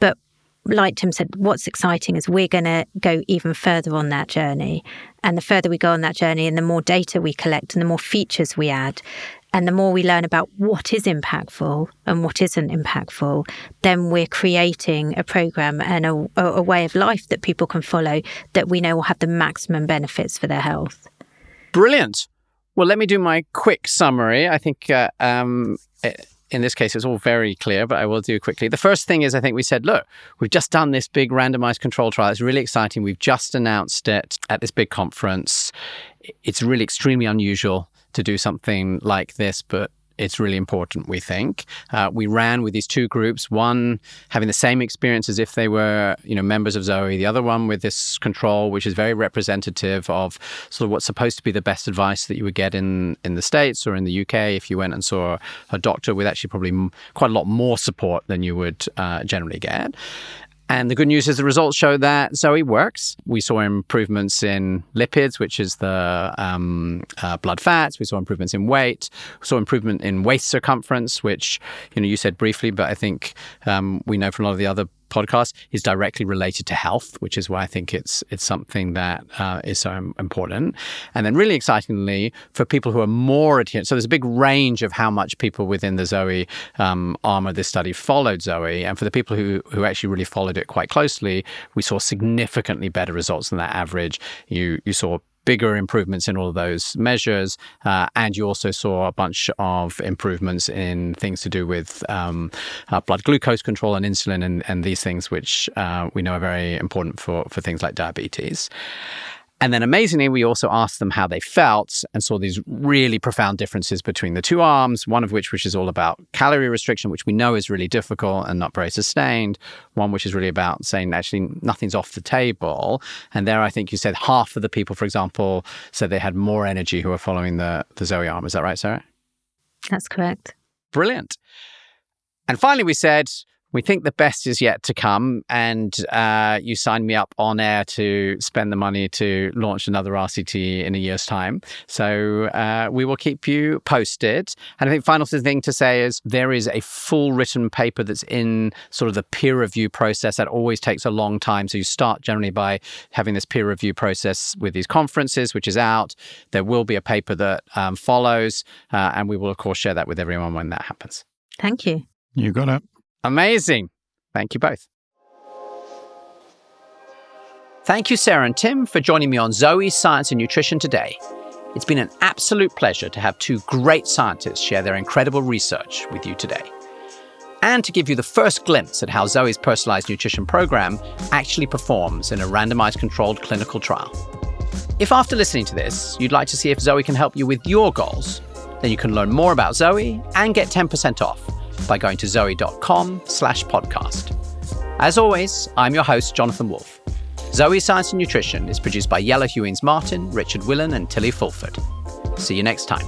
But like Tim said, what's exciting is we're going to go even further on that journey. And the further we go on that journey, and the more data we collect, and the more features we add, and the more we learn about what is impactful and what isn't impactful, then we're creating a program and a, a way of life that people can follow that we know will have the maximum benefits for their health. Brilliant. Well, let me do my quick summary. I think uh, um, in this case, it's all very clear, but I will do quickly. The first thing is I think we said, look, we've just done this big randomized control trial. It's really exciting. We've just announced it at this big conference. It's really extremely unusual to do something like this, but it's really important, we think. Uh, we ran with these two groups, one having the same experience as if they were, you know, members of Zoe, the other one with this control, which is very representative of sort of what's supposed to be the best advice that you would get in, in the States or in the UK if you went and saw a doctor with actually probably quite a lot more support than you would uh, generally get. And the good news is the results show that Zoe works. We saw improvements in lipids, which is the um, uh, blood fats. We saw improvements in weight. We saw improvement in waist circumference, which you know you said briefly, but I think um, we know from a lot of the other podcast is directly related to health, which is why I think it's it's something that uh, is so important. And then, really excitingly, for people who are more adherent, so there's a big range of how much people within the Zoe um, arm of this study followed Zoe, and for the people who who actually really followed it quite closely, we saw significantly better results than that average. You you saw bigger improvements in all of those measures. Uh, and you also saw a bunch of improvements in things to do with um, uh, blood glucose control and insulin and, and these things, which uh, we know are very important for, for things like diabetes. And then amazingly, we also asked them how they felt and saw these really profound differences between the two arms, one of which which is all about calorie restriction, which we know is really difficult and not very sustained, one which is really about saying actually nothing's off the table. And there I think you said half of the people, for example, said they had more energy who were following the, the Zoe arm. Is that right, Sarah? That's correct. Brilliant. And finally, we said we think the best is yet to come. And uh, you signed me up on air to spend the money to launch another RCT in a year's time. So uh, we will keep you posted. And I think final thing to say is there is a full written paper that's in sort of the peer review process. That always takes a long time. So you start generally by having this peer review process with these conferences, which is out. There will be a paper that um, follows. Uh, and we will, of course, share that with everyone when that happens. Thank you. You got it. Amazing. Thank you both. Thank you, Sarah and Tim, for joining me on Zoe Science and Nutrition today. It's been an absolute pleasure to have two great scientists share their incredible research with you today. And to give you the first glimpse at how Zoe's personalized nutrition program actually performs in a randomized controlled clinical trial. If after listening to this, you'd like to see if Zoe can help you with your goals, then you can learn more about Zoe and get 10% off by going to zoe.com slash podcast. As always, I'm your host, Jonathan Wolf. Zoe Science and Nutrition is produced by Yella Hewings Martin, Richard Willan, and Tilly Fulford. See you next time.